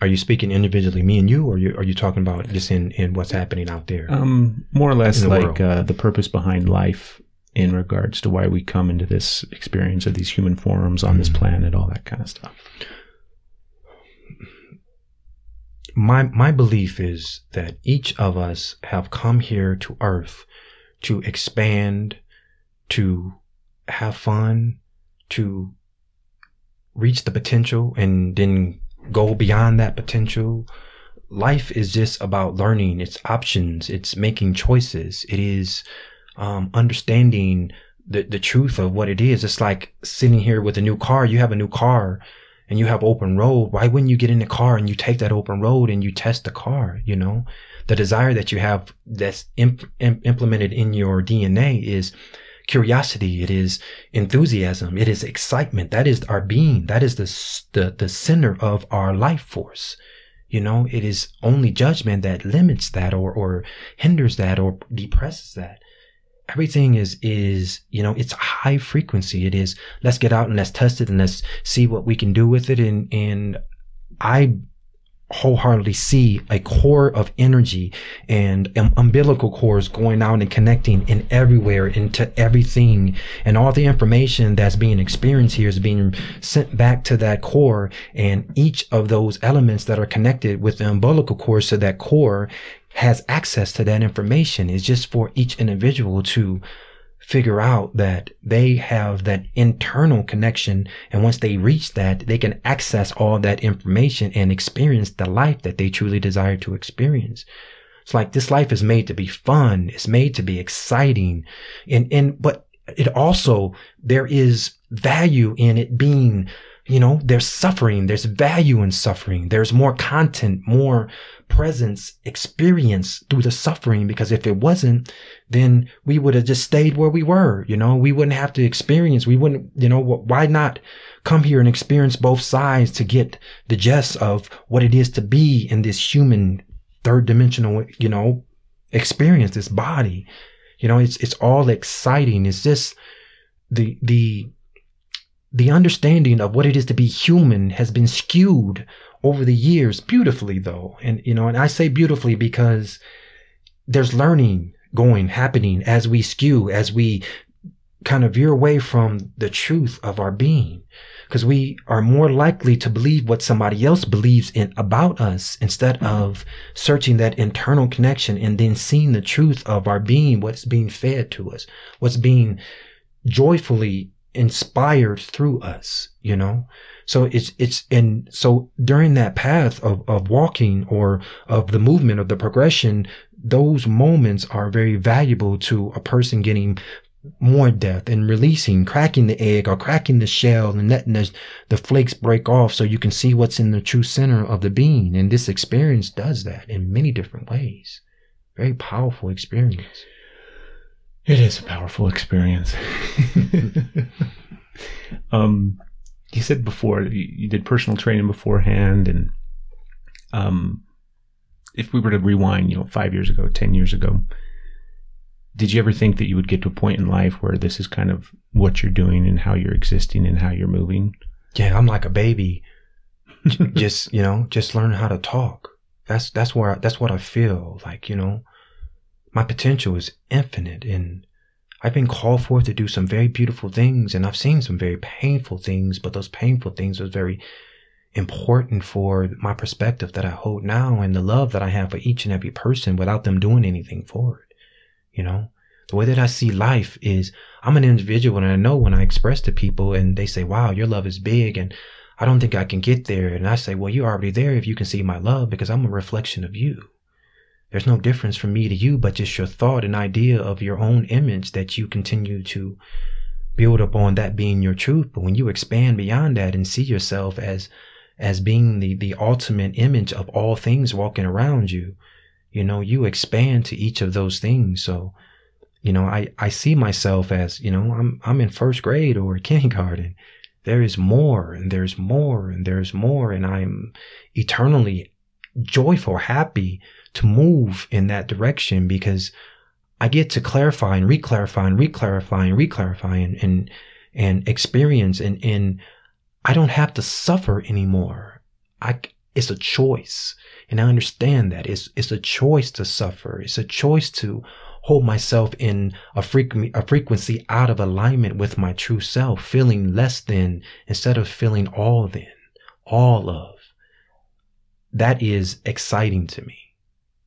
Are you speaking individually, me and you, or you, are you talking about just in, in what's happening out there? Um, more or less the like uh, the purpose behind life in regards to why we come into this experience of these human forms on this Mm. planet, all that kind of stuff. my my belief is that each of us have come here to earth to expand to have fun to reach the potential and then go beyond that potential life is just about learning it's options it's making choices it is um, understanding the, the truth of what it is it's like sitting here with a new car you have a new car and you have open road, why wouldn't you get in the car and you take that open road and you test the car? You know, the desire that you have that's imp- im- implemented in your DNA is curiosity. It is enthusiasm. It is excitement. That is our being. That is the, the, the center of our life force. You know, it is only judgment that limits that or, or hinders that or depresses that everything is is you know it's high frequency. It is let's get out and let's test it and let's see what we can do with it. And and i wholeheartedly see a core of energy and um, umbilical cores going out and connecting in everywhere into everything. And all the information that's being experienced here is being sent back to that core. And each of those elements that are connected with the umbilical cord so that core has access to that information is just for each individual to figure out that they have that internal connection. And once they reach that, they can access all that information and experience the life that they truly desire to experience. It's like this life is made to be fun. It's made to be exciting. And, and, but it also, there is value in it being, you know, there's suffering. There's value in suffering. There's more content, more presence, experience through the suffering. Because if it wasn't, then we would have just stayed where we were. You know, we wouldn't have to experience. We wouldn't, you know, why not come here and experience both sides to get the gist of what it is to be in this human third dimensional, you know, experience, this body. You know, it's, it's all exciting. It's just the, the, the understanding of what it is to be human has been skewed over the years beautifully though. And, you know, and I say beautifully because there's learning going, happening as we skew, as we kind of veer away from the truth of our being. Because we are more likely to believe what somebody else believes in about us instead of searching that internal connection and then seeing the truth of our being, what's being fed to us, what's being joyfully inspired through us, you know? So it's, it's, and so during that path of, of walking or of the movement of the progression, those moments are very valuable to a person getting more depth and releasing, cracking the egg or cracking the shell and letting the, the flakes break off so you can see what's in the true center of the being. And this experience does that in many different ways. very powerful experience. It is a powerful experience. [laughs] um, you said before you, you did personal training beforehand, and um, if we were to rewind, you know, five years ago, ten years ago, did you ever think that you would get to a point in life where this is kind of what you're doing and how you're existing and how you're moving? Yeah, I'm like a baby, [laughs] just you know, just learning how to talk. That's that's where I, that's what I feel like. You know, my potential is infinite, and I've been called forth to do some very beautiful things, and I've seen some very painful things. But those painful things are very important for my perspective that I hold now and the love that I have for each and every person without them doing anything for it. You know, the way that I see life is I'm an individual and I know when I express to people and they say, wow, your love is big and I don't think I can get there. And I say, well, you're already there if you can see my love because I'm a reflection of you. There's no difference from me to you, but just your thought and idea of your own image that you continue to build upon that being your truth. But when you expand beyond that and see yourself as, as being the, the ultimate image of all things walking around you, you know, you expand to each of those things. So, you know, I, I see myself as, you know, I'm, I'm in first grade or [laughs] kindergarten. There is more and there's more and there's more. And I'm eternally joyful, happy to move in that direction because I get to clarify and reclarify and reclarify and reclarify and, and, and experience and, and I don't have to suffer anymore. I, it's a choice. And I understand that it's, it's a choice to suffer. It's a choice to hold myself in a, frequ- a frequency out of alignment with my true self, feeling less than instead of feeling all then, all of. That is exciting to me.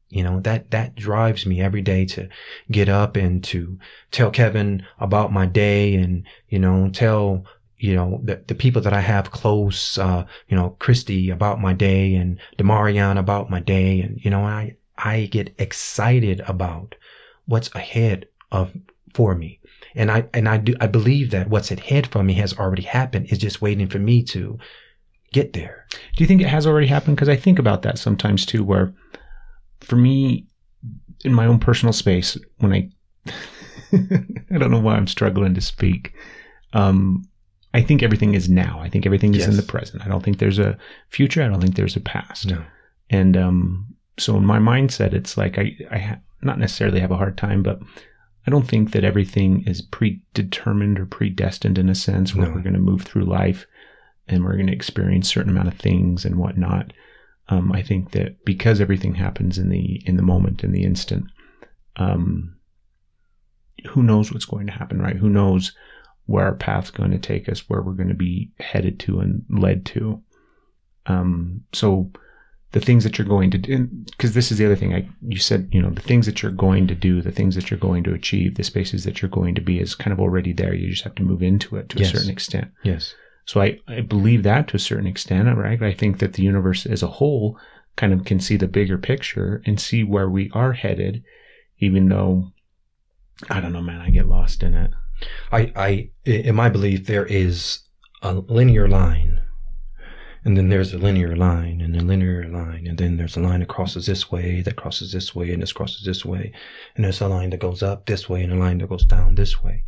You know, that, that drives me every day to get up and to tell Kevin about my day and, you know, tell, you know, the, the people that I have close, uh, you know, Christy about my day and Demarion about my day. And, you know, I, I get excited about what's ahead of, for me. And I, and I do, I believe that what's ahead for me has already happened. It's just waiting for me to get there. Do you think it has already happened? Because I think about that sometimes too, where for me, in my own personal space, when I, [laughs] I don't know why I'm struggling to speak. Um, I think everything is now. I think everything is Yes. in the present. I don't think there's a future. I don't think there's a past. No. And um, so in my mindset, it's like I, I ha- not necessarily have a hard time, but I don't think that everything is predetermined or predestined in a sense where No. we're going to move through life and we're going to experience certain amount of things and whatnot. Um, I think that because everything happens in the in the moment, in the instant, um, who knows what's going to happen, right? Who knows where our path's going to take us, where we're going to be headed to and led to. Um, so the things that you're going to do, because this is the other thing I, you said, you know, the things that you're going to do, the things that you're going to achieve, the spaces that you're going to be is kind of already there. You just have to move into it to Yes. a certain extent. Yes. So I, I believe that to a certain extent, right? I think that the universe as a whole kind of can see the bigger picture and see where we are headed, even though I don't know, man, I get lost in it. I, I, in my belief, there is a linear line, and then there's a linear line, and a linear line, and then there's a line that crosses this way, that crosses this way, and this crosses this way, and there's a line that goes up this way, and a line that goes down this way.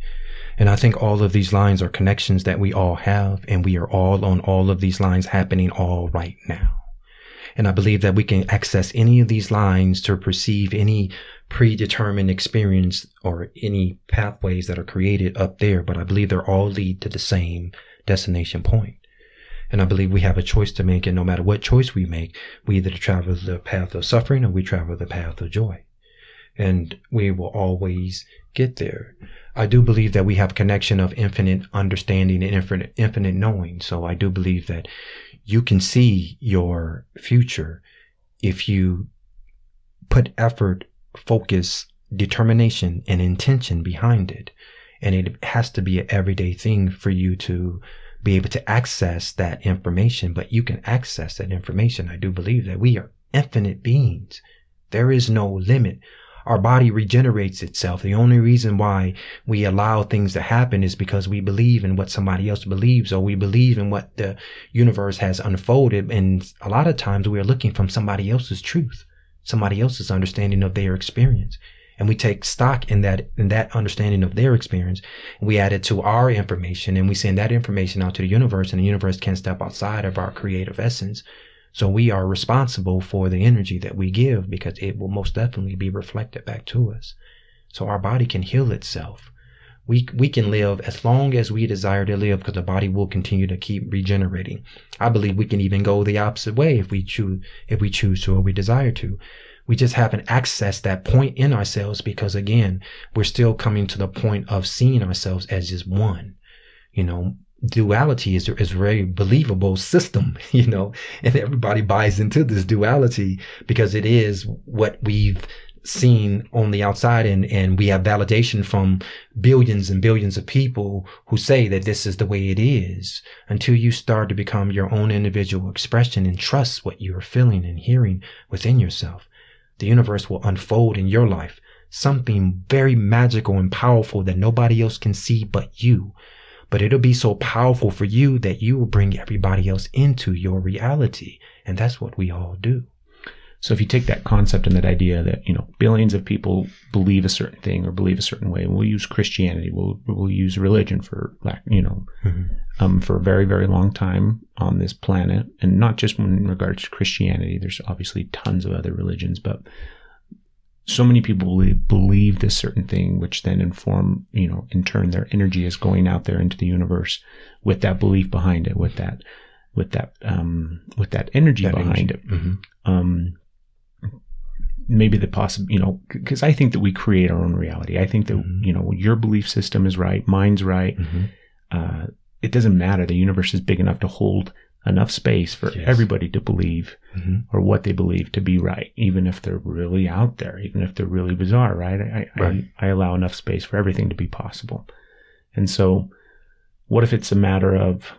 And I think all of these lines are connections that we all have, and we are all on all of these lines happening all right now. And I believe that we can access any of these lines to perceive any predetermined experience or any pathways that are created up there, but I believe they're all lead to the same destination point. And I believe we have a choice to make, and no matter what choice we make, we either travel the path of suffering or we travel the path of joy. And we will always get there. I do believe that we have connection of infinite understanding and infinite, infinite knowing. So I do believe that you can see your future if you put effort, focus, determination, and intention behind it. And it has to be an everyday thing for you to be able to access that information, but you can access that information. I do believe that we are infinite beings. There is no limit. Our body regenerates itself. The only reason why we allow things to happen is because we believe in what somebody else believes or we believe in what the universe has unfolded. And a lot of times we are looking from somebody else's truth. somebody else's understanding of their experience. And we take stock in that, in that understanding of their experience. We add it to our information and we send that information out to the universe and the universe can't step outside of our creative essence. So we are responsible for the energy that we give because it will most definitely be reflected back to us. So our body can heal itself. We, we can live as long as we desire to live because the body will continue to keep regenerating. I believe we can even go the opposite way if we choose, if we choose to or we desire to. We just haven't accessed that point in ourselves because again, we're still coming to the point of seeing ourselves as just one. You know, duality is, is a very believable system, [laughs] you know, and everybody buys into this duality because it is what we've seen on the outside and, and we have validation from billions and billions of people who say that this is the way it is until you start to become your own individual expression and trust what you're feeling and hearing within yourself. The universe will unfold in your life something very magical and powerful that nobody else can see but you. But it'll be so powerful for you that you will bring everybody else into your reality. And that's what we all do. So if you take that concept and that idea that you know billions of people believe a certain thing or believe a certain way, we'll use Christianity, we'll we'll use religion for you know mm-hmm. um, for a very very long time on this planet, and not just in regards to Christianity. There's obviously tons of other religions, but so many people believe, believe this certain thing, which then inform you know in turn their energy is going out there into the universe with that belief behind it, with that with that um, with that energy that behind energy. it. Mm-hmm. Um, maybe the possible, you know, because I think that we create our own reality. I think that, mm-hmm. you know, your belief system is right, mine's right. Mm-hmm. Uh, it doesn't matter. The universe is big enough to hold enough space for yes. everybody to believe mm-hmm. or what they believe to be right, even if they're really out there, even if they're really bizarre, right? I, right. I, I allow enough space for everything to be possible. And so, what if it's a matter of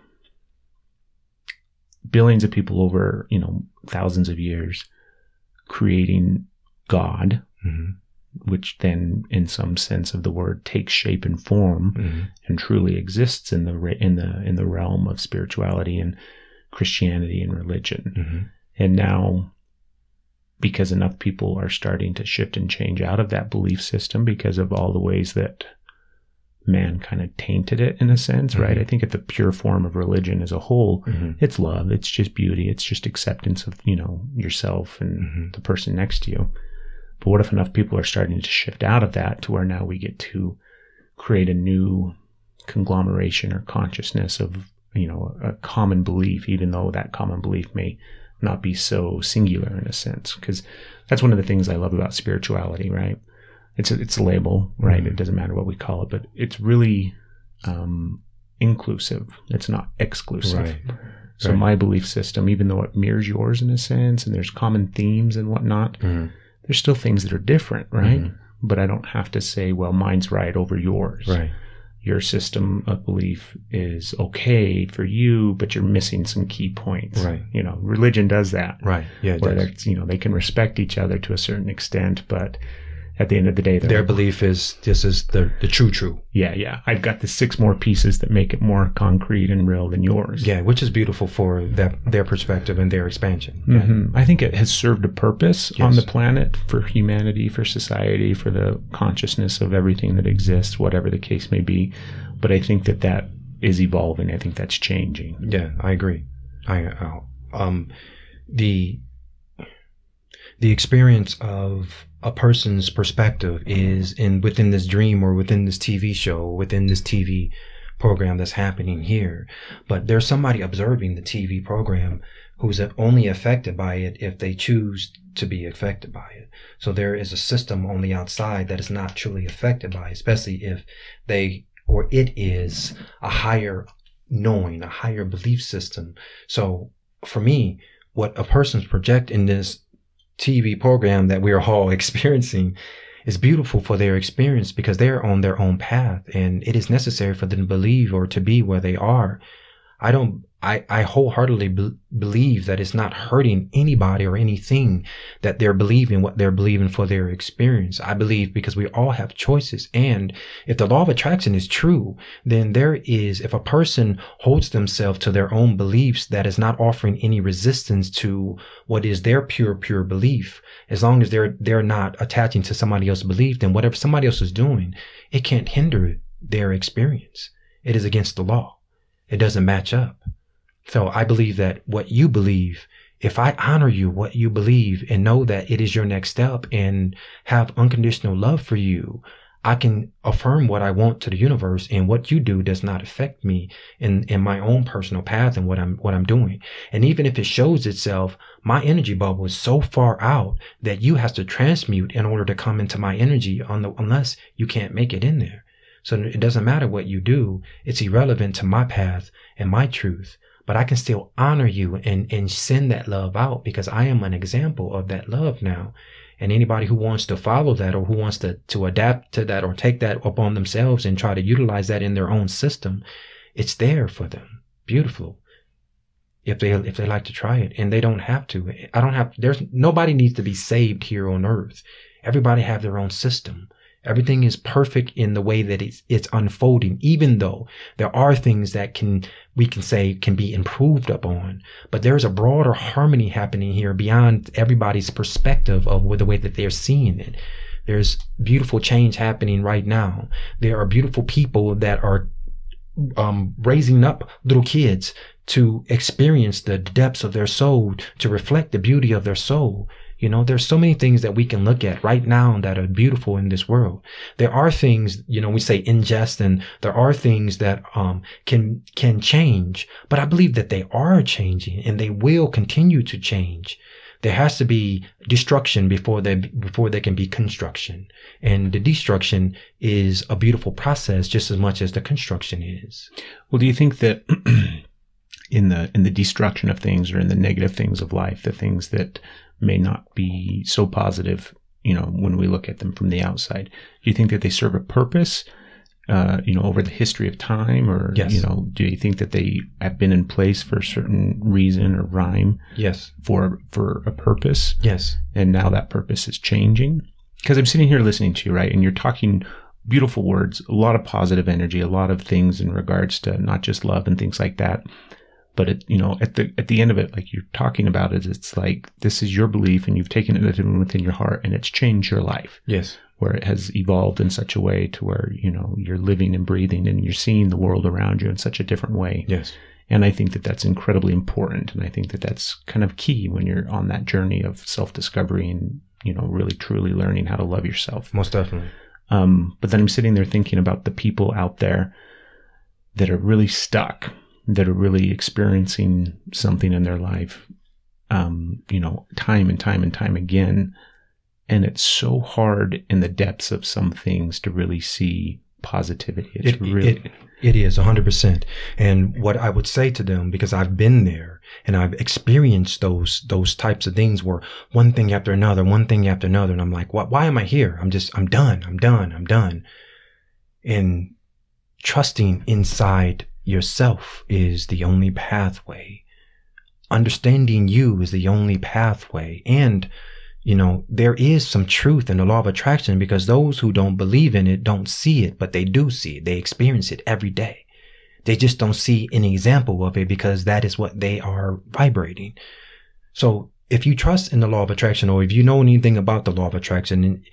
billions of people over, you know, thousands of years creating God, mm-hmm. which then, in some sense of the word, takes shape and form mm-hmm. and truly exists in the in the in the realm of spirituality and Christianity and religion. Mm-hmm. And now, because enough people are starting to shift and change out of that belief system because of all the ways that man kind of tainted it in a sense, mm-hmm. right? I think at the pure form of religion as a whole, mm-hmm. it's love, it's just beauty, it's just acceptance of, you know, yourself and mm-hmm. the person next to you. But what if enough people are starting to shift out of that to where now we get to create a new conglomeration or consciousness of, you know, a common belief, even though that common belief may not be so singular in a sense. Because that's one of the things I love about spirituality, right? It's a, it's a label, right? Mm-hmm. It doesn't matter what we call it, but it's really um, inclusive. It's not exclusive. Right. So right. my belief system, even though it mirrors yours in a sense, and there's common themes and whatnot, mm-hmm there's still things that are different, right? Mm-hmm. But I don't have to say, well, mine's right over yours. Right. Your system of belief is okay for you, but you're missing some key points. Right. You know, religion does that. Right. Yeah. where it's, you know, they can respect each other to a certain extent, but at the end of the day, their belief is this is the the true true. Yeah, yeah. I've got the six more pieces that make it more concrete and real than yours. Yeah, which is beautiful for that their perspective and their expansion. Mm-hmm. I think it has served a purpose yes. on the planet for humanity, for society, for the consciousness of everything that exists, whatever the case may be. But I think that that is evolving. I think that's changing. Yeah, I agree. I uh, um the the experience of a person's perspective is in within this dream or within this TV show, within this TV program that's happening here. But there's somebody observing the TV program who's only affected by it if they choose to be affected by it. So there is a system on the outside that is not truly affected by it, especially if they or it is a higher knowing, a higher belief system. So for me, what a person's project in this TV program that we're all [laughs] experiencing is beautiful for their experience because they're on their own path and it is necessary for them to believe or to be where they are. I don't, I, I wholeheartedly be- believe that it's not hurting anybody or anything that they're believing what they're believing for their experience. I believe because we all have choices. And if the law of attraction is true, then there is, if a person holds themselves to their own beliefs that is not offering any resistance to what is their pure, pure belief, as long as they're, they're not attaching to somebody else's belief, then whatever somebody else is doing, it can't hinder their experience. It is against the law. It doesn't match up. So I believe that what you believe, if I honor you, what you believe and know that it is your next step and have unconditional love for you, I can affirm what I want to the universe and what you do does not affect me in, in my own personal path and what I'm, what I'm doing. And even if it shows itself, my energy bubble is so far out that you have to transmute in order to come into my energy on the, unless you can't make it in there. So it doesn't matter what you do. It's irrelevant to my path and my truth but I can still honor you and, and send that love out because I am an example of that love now. And anybody who wants to follow that or who wants to, to adapt to that or take that upon themselves and try to utilize that in their own system, it's there for them. Beautiful. If they, if they like to try it and they don't have to, I don't have, there's nobody needs to be saved here on earth. Everybody have their own system. Everything is perfect in the way that it's, it's unfolding, even though there are things that can, we can say can be improved upon. But there's a broader harmony happening here beyond everybody's perspective of the way that they're seeing it. There's beautiful change happening right now. There are beautiful people that are um, raising up little kids to experience the depths of their soul, to reflect the beauty of their soul. You know, there's so many things that we can look at right now that are beautiful in this world. There are things, you know, we say ingest and there are things that, um, can, can change, but I believe that they are changing and they will continue to change. There has to be destruction before they, before there can be construction. And the destruction is a beautiful process just as much as the construction is. Well, do you think that [clears throat] in the in the destruction of things or in the negative things of life, the things that may not be so positive, you know, when we look at them from the outside. Do you think that they serve a purpose, uh, you know, over the history of time, or Yes. you know, do you think that they have been in place for a certain reason or rhyme Yes. for for a purpose, Yes. and now that purpose is changing? Because I'm sitting here listening to you, right, and you're talking beautiful words, a lot of positive energy, a lot of things in regards to not just love and things like that but it, you know, at the at the end of it, like you're talking about it, it's like this is your belief, and you've taken it within, within your heart, and it's changed your life, Yes. where it has evolved in such a way to where you know you're living and breathing, and you're seeing the world around you in such a different way. Yes. And I think that that's incredibly important, and I think that that's kind of key when you're on that journey of self discovery and you know really truly learning how to love yourself. Most definitely. Um, but then I'm sitting there thinking about the people out there that are really stuck, that are really experiencing something in their life, um, you know, time and time and time again. And it's so hard in the depths of some things to really see positivity. It's It- really, it- It is 100%. And what I would say to them, because I've been there and I've experienced those, those types of things where one thing after another, one thing after another. And I'm like, why, why am I here? I'm just, I'm done. I'm done. I'm done. And trusting inside yourself is the only pathway. Understanding you is the only pathway. And you know, there is some truth in the law of attraction because those who don't believe in it don't see it, but they do see it. They experience it every day. They just don't see an example of it because that is what they are vibrating. So if you trust in the law of attraction or if you know anything about the law of attraction,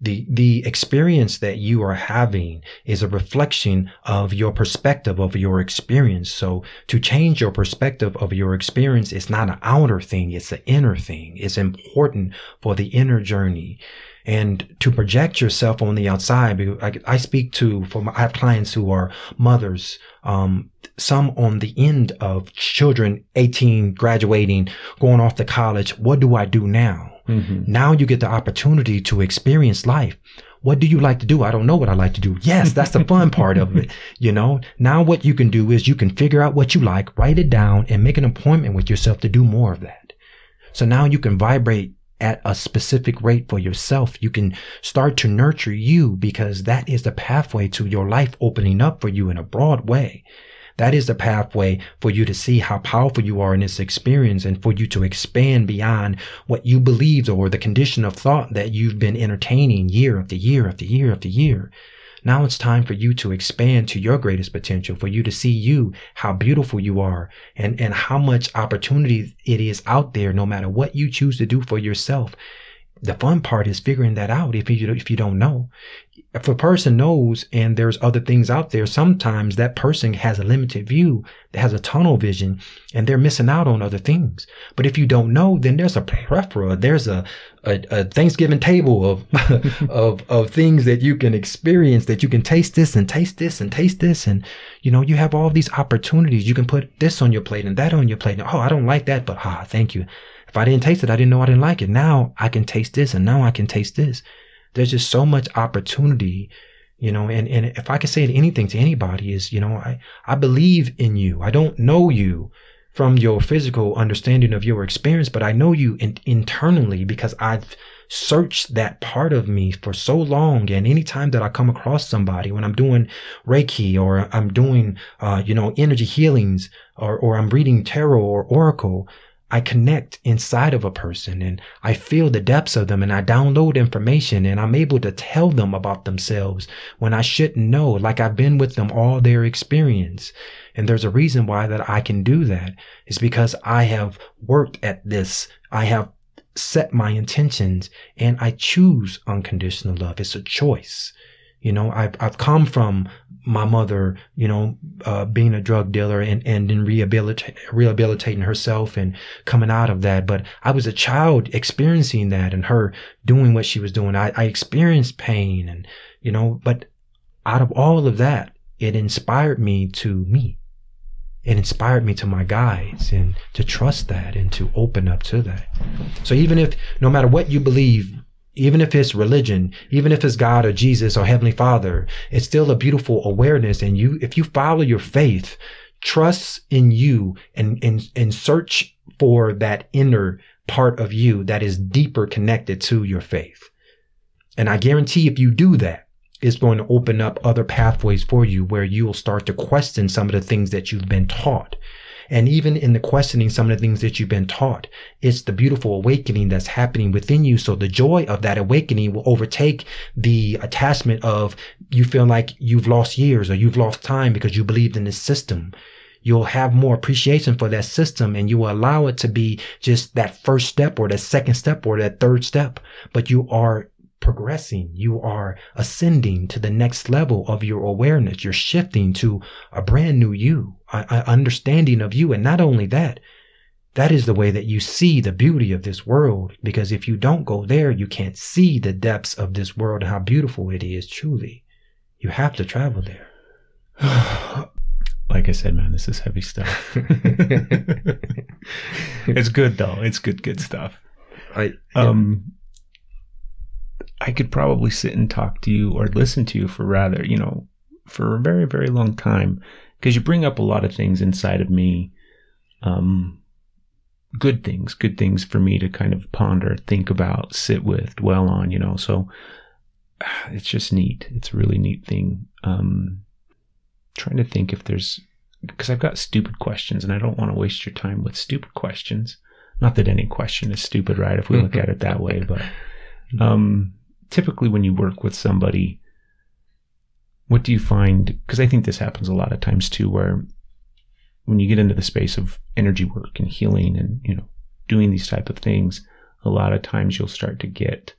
the, the experience that you are having is a reflection of your perspective of your experience. So to change your perspective of your experience is not an outer thing. It's an inner thing. It's important for the inner journey and to project yourself on the outside. I, I speak to, for my, I have clients who are mothers, um, some on the end of children, 18, graduating, going off to college. What do I do now? Mhm. Now you get the opportunity to experience life. What do you like to do? I don't know what I like to do. Yes, that's the fun part of it. [laughs] You know, now what you can do is you can figure out what you like, write it down and make an appointment with yourself to do more of that. So now you can vibrate at a specific rate for yourself. You can start to nurture you because that is the pathway to your life opening up for you in a broad way. That is the pathway for you to see how powerful you are in this experience and for you to expand beyond what you believed or the condition of thought that you've been entertaining year after year after year after year. Now it's time for you to expand to your greatest potential, for you to see you, how beautiful you are, and, and how much opportunity it is out there, no matter what you choose to do for yourself. The fun part is figuring that out if you, if you don't know. If a person knows and there's other things out there, sometimes that person has a limited view, that has a tunnel vision, and they're missing out on other things. But if you don't know, then there's a plethora, there's a, a, a Thanksgiving table of, [laughs] of, of things that you can experience, that you can taste this and taste this and taste this. And, you know, you have all these opportunities. You can put this on your plate and that on your plate. And, oh, I don't like that, but ah, thank you. If I didn't taste it, I didn't know I didn't like it. Now I can taste this and now I can taste this. There's just so much opportunity, you know, and, and if I could say anything to anybody is, you know, I, I believe in you. I don't know you from your physical understanding of your experience, but I know you in, internally because I've searched that part of me for so long. And anytime that I come across somebody when I'm doing Reiki or I'm doing, uh, you know, energy healings or, or I'm reading tarot or oracle, I connect inside of a person and I feel the depths of them and I download information and I'm able to tell them about themselves when I shouldn't know, like I've been with them all their experience. And there's a reason why that I can do that is because I have worked at this. I have set my intentions and I choose unconditional love. It's a choice. You know, I've, I've come from my mother, you know, uh, being a drug dealer and, and then rehabilita- rehabilitating herself and coming out of that. But I was a child experiencing that and her doing what she was doing. I, I experienced pain and, you know, but out of all of that, it inspired me to me. It inspired me to my guides and to trust that and to open up to that. So even if, no matter what you believe, even if it's religion, even if it's God or Jesus or Heavenly Father, it's still a beautiful awareness. And you, if you follow your faith, trust in you and, and, and search for that inner part of you that is deeper connected to your faith. And I guarantee if you do that, it's going to open up other pathways for you where you will start to question some of the things that you've been taught. And even in the questioning some of the things that you've been taught, it's the beautiful awakening that's happening within you. So the joy of that awakening will overtake the attachment of you feel like you've lost years or you've lost time because you believed in this system. You'll have more appreciation for that system and you will allow it to be just that first step or that second step or that third step. But you are progressing. You are ascending to the next level of your awareness. You're shifting to a brand new you, understanding of you. And not only that, that is the way that you see the beauty of this world. Because if you don't go there, you can't see the depths of this world and how beautiful it is truly. You have to travel there. [sighs] like I said, man, this is heavy stuff. [laughs] it's good though. It's good, good stuff. I, um, I could probably sit and talk to you or listen to you for rather, you know, for a very, very long time because you bring up a lot of things inside of me. Um, good things, good things for me to kind of ponder, think about, sit with, dwell on, you know. So [sighs] it's just neat. It's a really neat thing. Um, trying to think if there's because I've got stupid questions and I don't want to waste your time with stupid questions. Not that any question is stupid, right? If we look [laughs] at it that way, but um, typically when you work with somebody, what do you find? Because I think this happens a lot of times too, where when you get into the space of energy work and healing and you know doing these type of things, a lot of times you'll start to get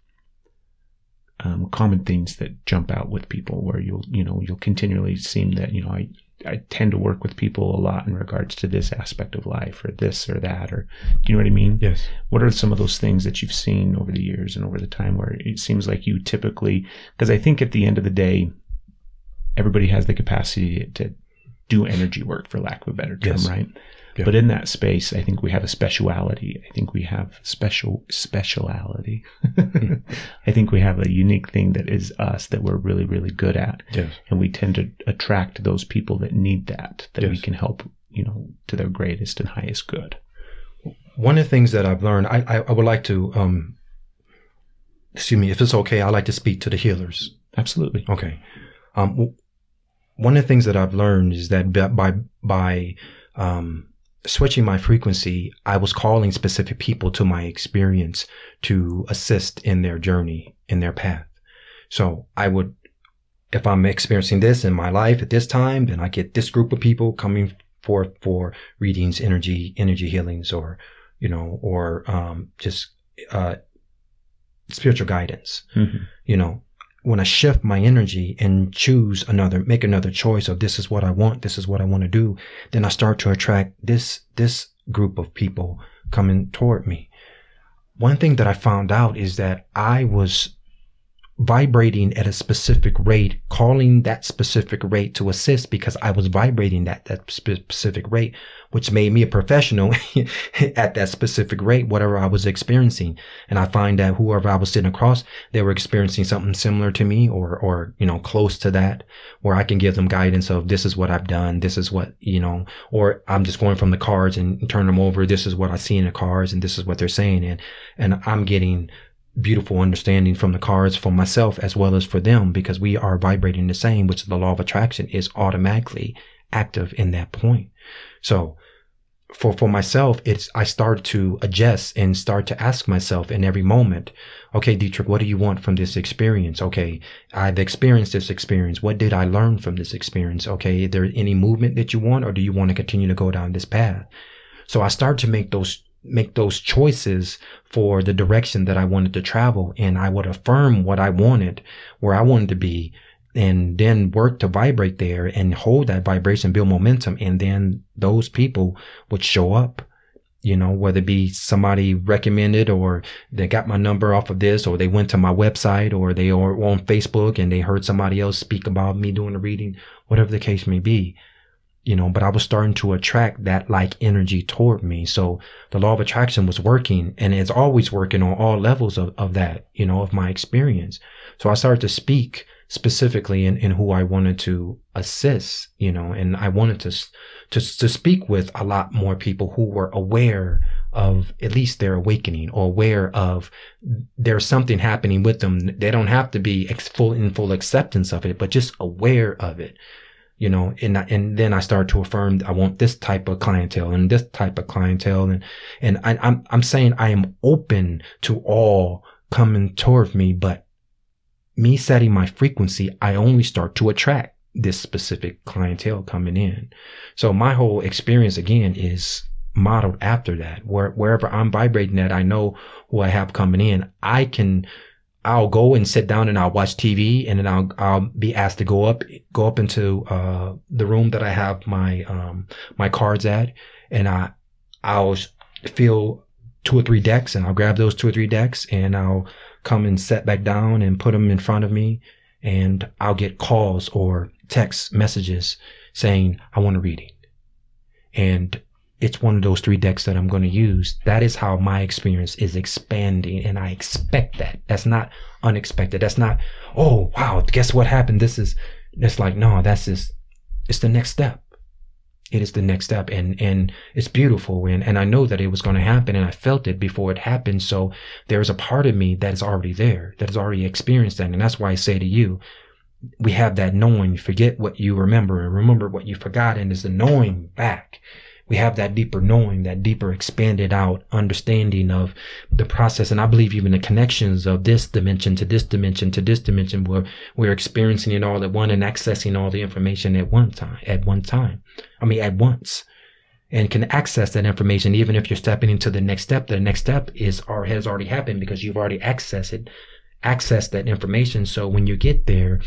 um, common things that jump out with people, where you'll you know you'll continually seem that you know I I tend to work with people a lot in regards to this aspect of life or this or that or do you know what I mean? Yes. What are some of those things that you've seen over the years and over the time where it seems like you typically because I think at the end of the day everybody has the capacity to do energy work for lack of a better term, Yes. right? Yeah. But in that space, I think we have a speciality. I think we have special speciality. [laughs] I think we have a unique thing that is us that we're really, really good at Yes. and we tend to attract those people that need that that we can help you know to their greatest and highest good One of the things that I've learned, I, I, I would like to, um, excuse me, if it's okay, I'd like to speak to the healers. absolutely Okay. Um, one of the things that I've learned is that by by um, switching my frequency, I was calling specific people to my experience to assist in their journey, in their path. So I would, if I'm experiencing this in my life at this time, then I get this group of people coming forth for readings, energy, energy healings, or, you know, or, um, just, uh, spiritual guidance. Mm-hmm. You know, when I shift my energy and choose another, make another choice of this is what I want, this is what I want to do, then I start to attract this, this group of people coming toward me. One thing that I found out is that I was vibrating at a specific rate, calling that specific rate to assist because I was vibrating that, that specific rate, which made me a professional [laughs] at that specific rate, whatever I was experiencing. And I find that whoever I was sitting across, they were experiencing something similar to me or, or, you know, close to that, where I can give them guidance of this is what I've done. This is what, you know, or I'm just going from the cards and turn them over. This is what I see in the cards and this is what they're saying. And, and I'm getting beautiful understanding from the cards for myself as well as for them because we are vibrating the same, which the law of attraction is automatically active in that point. So for, for myself, it's, I start to adjust and start to ask myself in every moment, okay, Detrich, what do you want from this experience? Okay. I've experienced this experience. What did I learn from this experience? Okay. Is there any movement that you want or do you want to continue to go down this path? So I start to make those make those choices for the direction that I wanted to travel. And I would affirm what I wanted, where I wanted to be, and then work to vibrate there and hold that vibration, build momentum. And then those people would show up, you know, whether it be somebody recommended or they got my number off of this, or they went to my website or they are on Facebook and they heard somebody else speak about me doing a reading, whatever the case may be you know, but I was starting to attract that like energy toward me. So the law of attraction was working and it's always working on all levels of, of that, you know, of my experience. So I started to speak specifically in, in who I wanted to assist, you know, and I wanted to, to, to speak with a lot more people who were aware of at least their awakening or aware of there's something happening with them. They don't have to be ex- full in full acceptance of it, but just aware of it you know, and and then I start to affirm I want this type of clientele and this type of clientele, and and I, I'm I'm saying I am open to all coming toward me, but me setting my frequency, I only start to attract this specific clientele coming in. So my whole experience again is modeled after that. Where wherever I'm vibrating at, I know who I have coming in. I can I'll go and sit down and I'll watch TV and then I'll, I'll be asked to go up, go up into, uh, the room that I have my, um, my cards at and I, I'll feel two or three decks and I'll grab those two or three decks and I'll come and set back down and put them in front of me and I'll get calls or text messages saying, I want a reading. And it's one of those three decks that I'm going to use. That is how my experience is expanding. And I expect that. That's not unexpected. That's not, oh, wow, guess what happened? This is, it's like, no, that's just, it's the next step. It is the next step and, and it's beautiful. And, and I know that it was going to happen and I felt it before it happened. So there's a part of me that is already there, that has already experienced that. And that's why I say to you, we have that knowing. Forget what you remember and remember what you forgot and is the knowing back we have that deeper knowing, that deeper expanded out understanding of the process. And I believe even the connections of this dimension to this dimension to this dimension where we're experiencing it all at one and accessing all the information at one time, at one time. I mean, at once and can access that information even if you're stepping into the next step. The next step is or has already happened because you've already accessed it, accessed that information. So when you get there,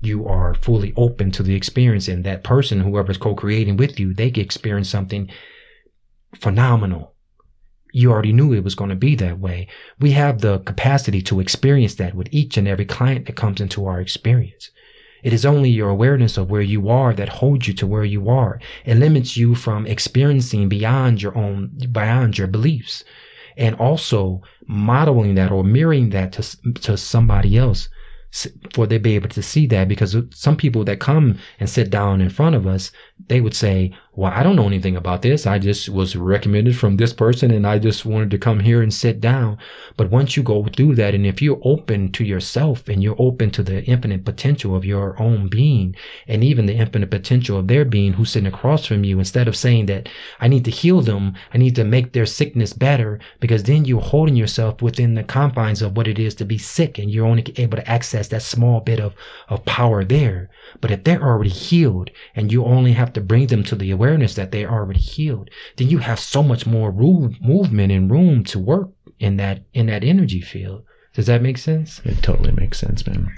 you are fully open to the experience and that person, whoever's co-creating with you, they experience something phenomenal. You already knew it was going to be that way. We have the capacity to experience that with each and every client that comes into our experience. It is only your awareness of where you are that holds you to where you are. It limits you from experiencing beyond your own, beyond your beliefs and also modeling that or mirroring that to, to somebody else for they be able to see that because some people that come and sit down in front of us, they would say, well, I don't know anything about this. I just was recommended from this person and I just wanted to come here and sit down. But once you go through that, and if you're open to yourself and you're open to the infinite potential of your own being and even the infinite potential of their being who's sitting across from you, instead of saying that I need to heal them, I need to make their sickness better, because then you're holding yourself within the confines of what it is to be sick and you're only able to access that small bit of, of power there. But if they're already healed and you only have to bring them to the awareness that they're already healed, then you have so much more room, movement and room to work in that in that energy field. Does that make sense? It totally makes sense, man.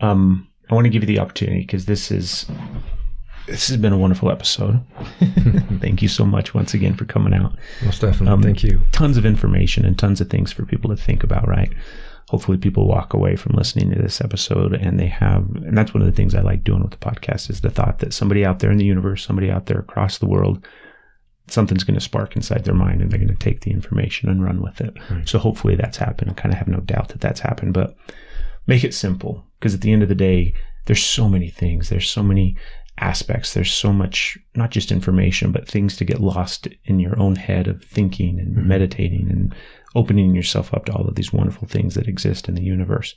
Um, I want to give you the opportunity because this is this has been a wonderful episode. [laughs] Thank you so much once again for coming out. Most definitely. Um, Thank you. Tons of information and tons of things for people to think about, right? Hopefully, people walk away from listening to this episode and they have, and that's one of the things I like doing with the podcast is the thought that somebody out there in the universe, somebody out there across the world, something's going to spark inside their mind and they're going to take the information and run with it. Right. So hopefully that's happened. I kind of have no doubt that that's happened, but make it simple because at the end of the day, there's so many things. There's so many aspects. There's so much, not just information, but things to get lost in your own head of thinking and Mhm. meditating and opening yourself up to all of these wonderful things that exist in the universe.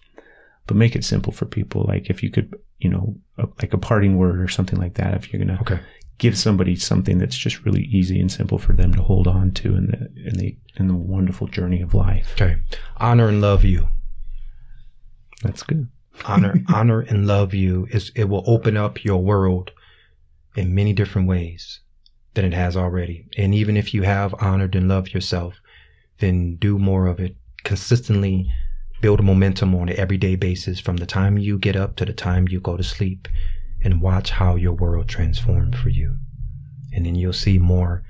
But make it simple for people. Like if you could, you know, a, like a parting word or something like that, if you're going to Okay. give somebody something that's just really easy and simple for them to hold on to in the, in the, in the wonderful journey of life. Okay. Honor and love you. That's good. honor [laughs] honor and love you is it will open up your world in many different ways than it has already and even if you have honored and loved yourself then do more of it consistently build momentum on an everyday basis from the time you get up to the time you go to sleep and watch how your world transforms for you and then you'll see more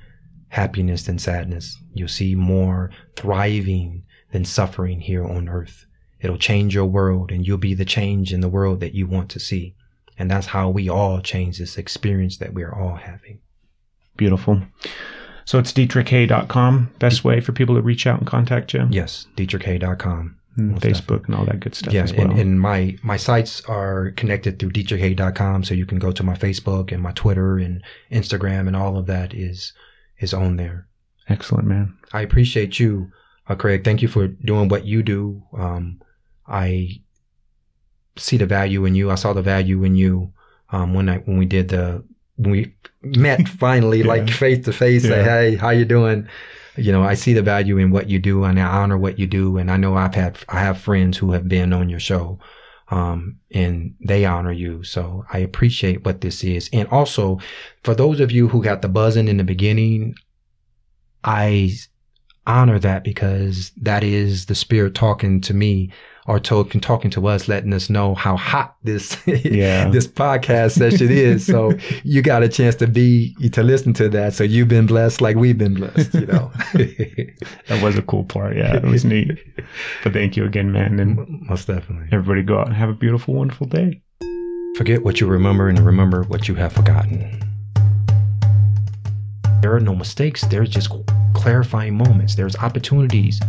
happiness than sadness you'll see more thriving than suffering here on earth It'll change your world and you'll be the change in the world that you want to see. And that's how we all change this experience that we're all having. Beautiful. So it's detrichhay.com. Best way for people to reach out and contact you. Yes, detrichhay.com. And most Facebook and all that good stuff Yeah, as well. and, and my, my sites are connected through detrichhay.com. So you can go to my Facebook and my Twitter and Instagram and all of that is, is on there. Excellent, man. I appreciate you, uh, Craig. Thank you for doing what you do. Um, I see the value in you. I saw the value in you um, when I when we did the when we met [laughs] finally, like face to face. Say, hey, how you doing? You know, I see the value in what you do, and I honor what you do. And I know I've had I have friends who have been on your show, um, and they honor you. So I appreciate what this is. And also, for those of you who got the buzzing in the beginning, I honor that because that is the spirit talking to me or talking talking to us, letting us know how hot this Yeah. [laughs] this podcast session is. So [laughs] you got a chance to be to listen to that. So you've been blessed like we've been blessed, you know. [laughs] That was a cool part. Yeah, it was neat. But thank you again, man. And Most definitely. everybody go out and have a beautiful, wonderful day. Forget what you remember and remember what you have forgotten. There are no mistakes. There's just clarifying moments. There's opportunities.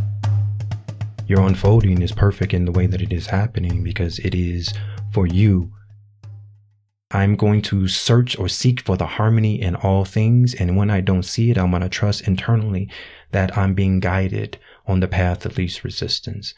Your unfolding is perfect in the way that it is happening because it is for you. I'm going to search or seek for the harmony in all things. And when I don't see it, I'm going to trust internally that I'm being guided on the path of least resistance.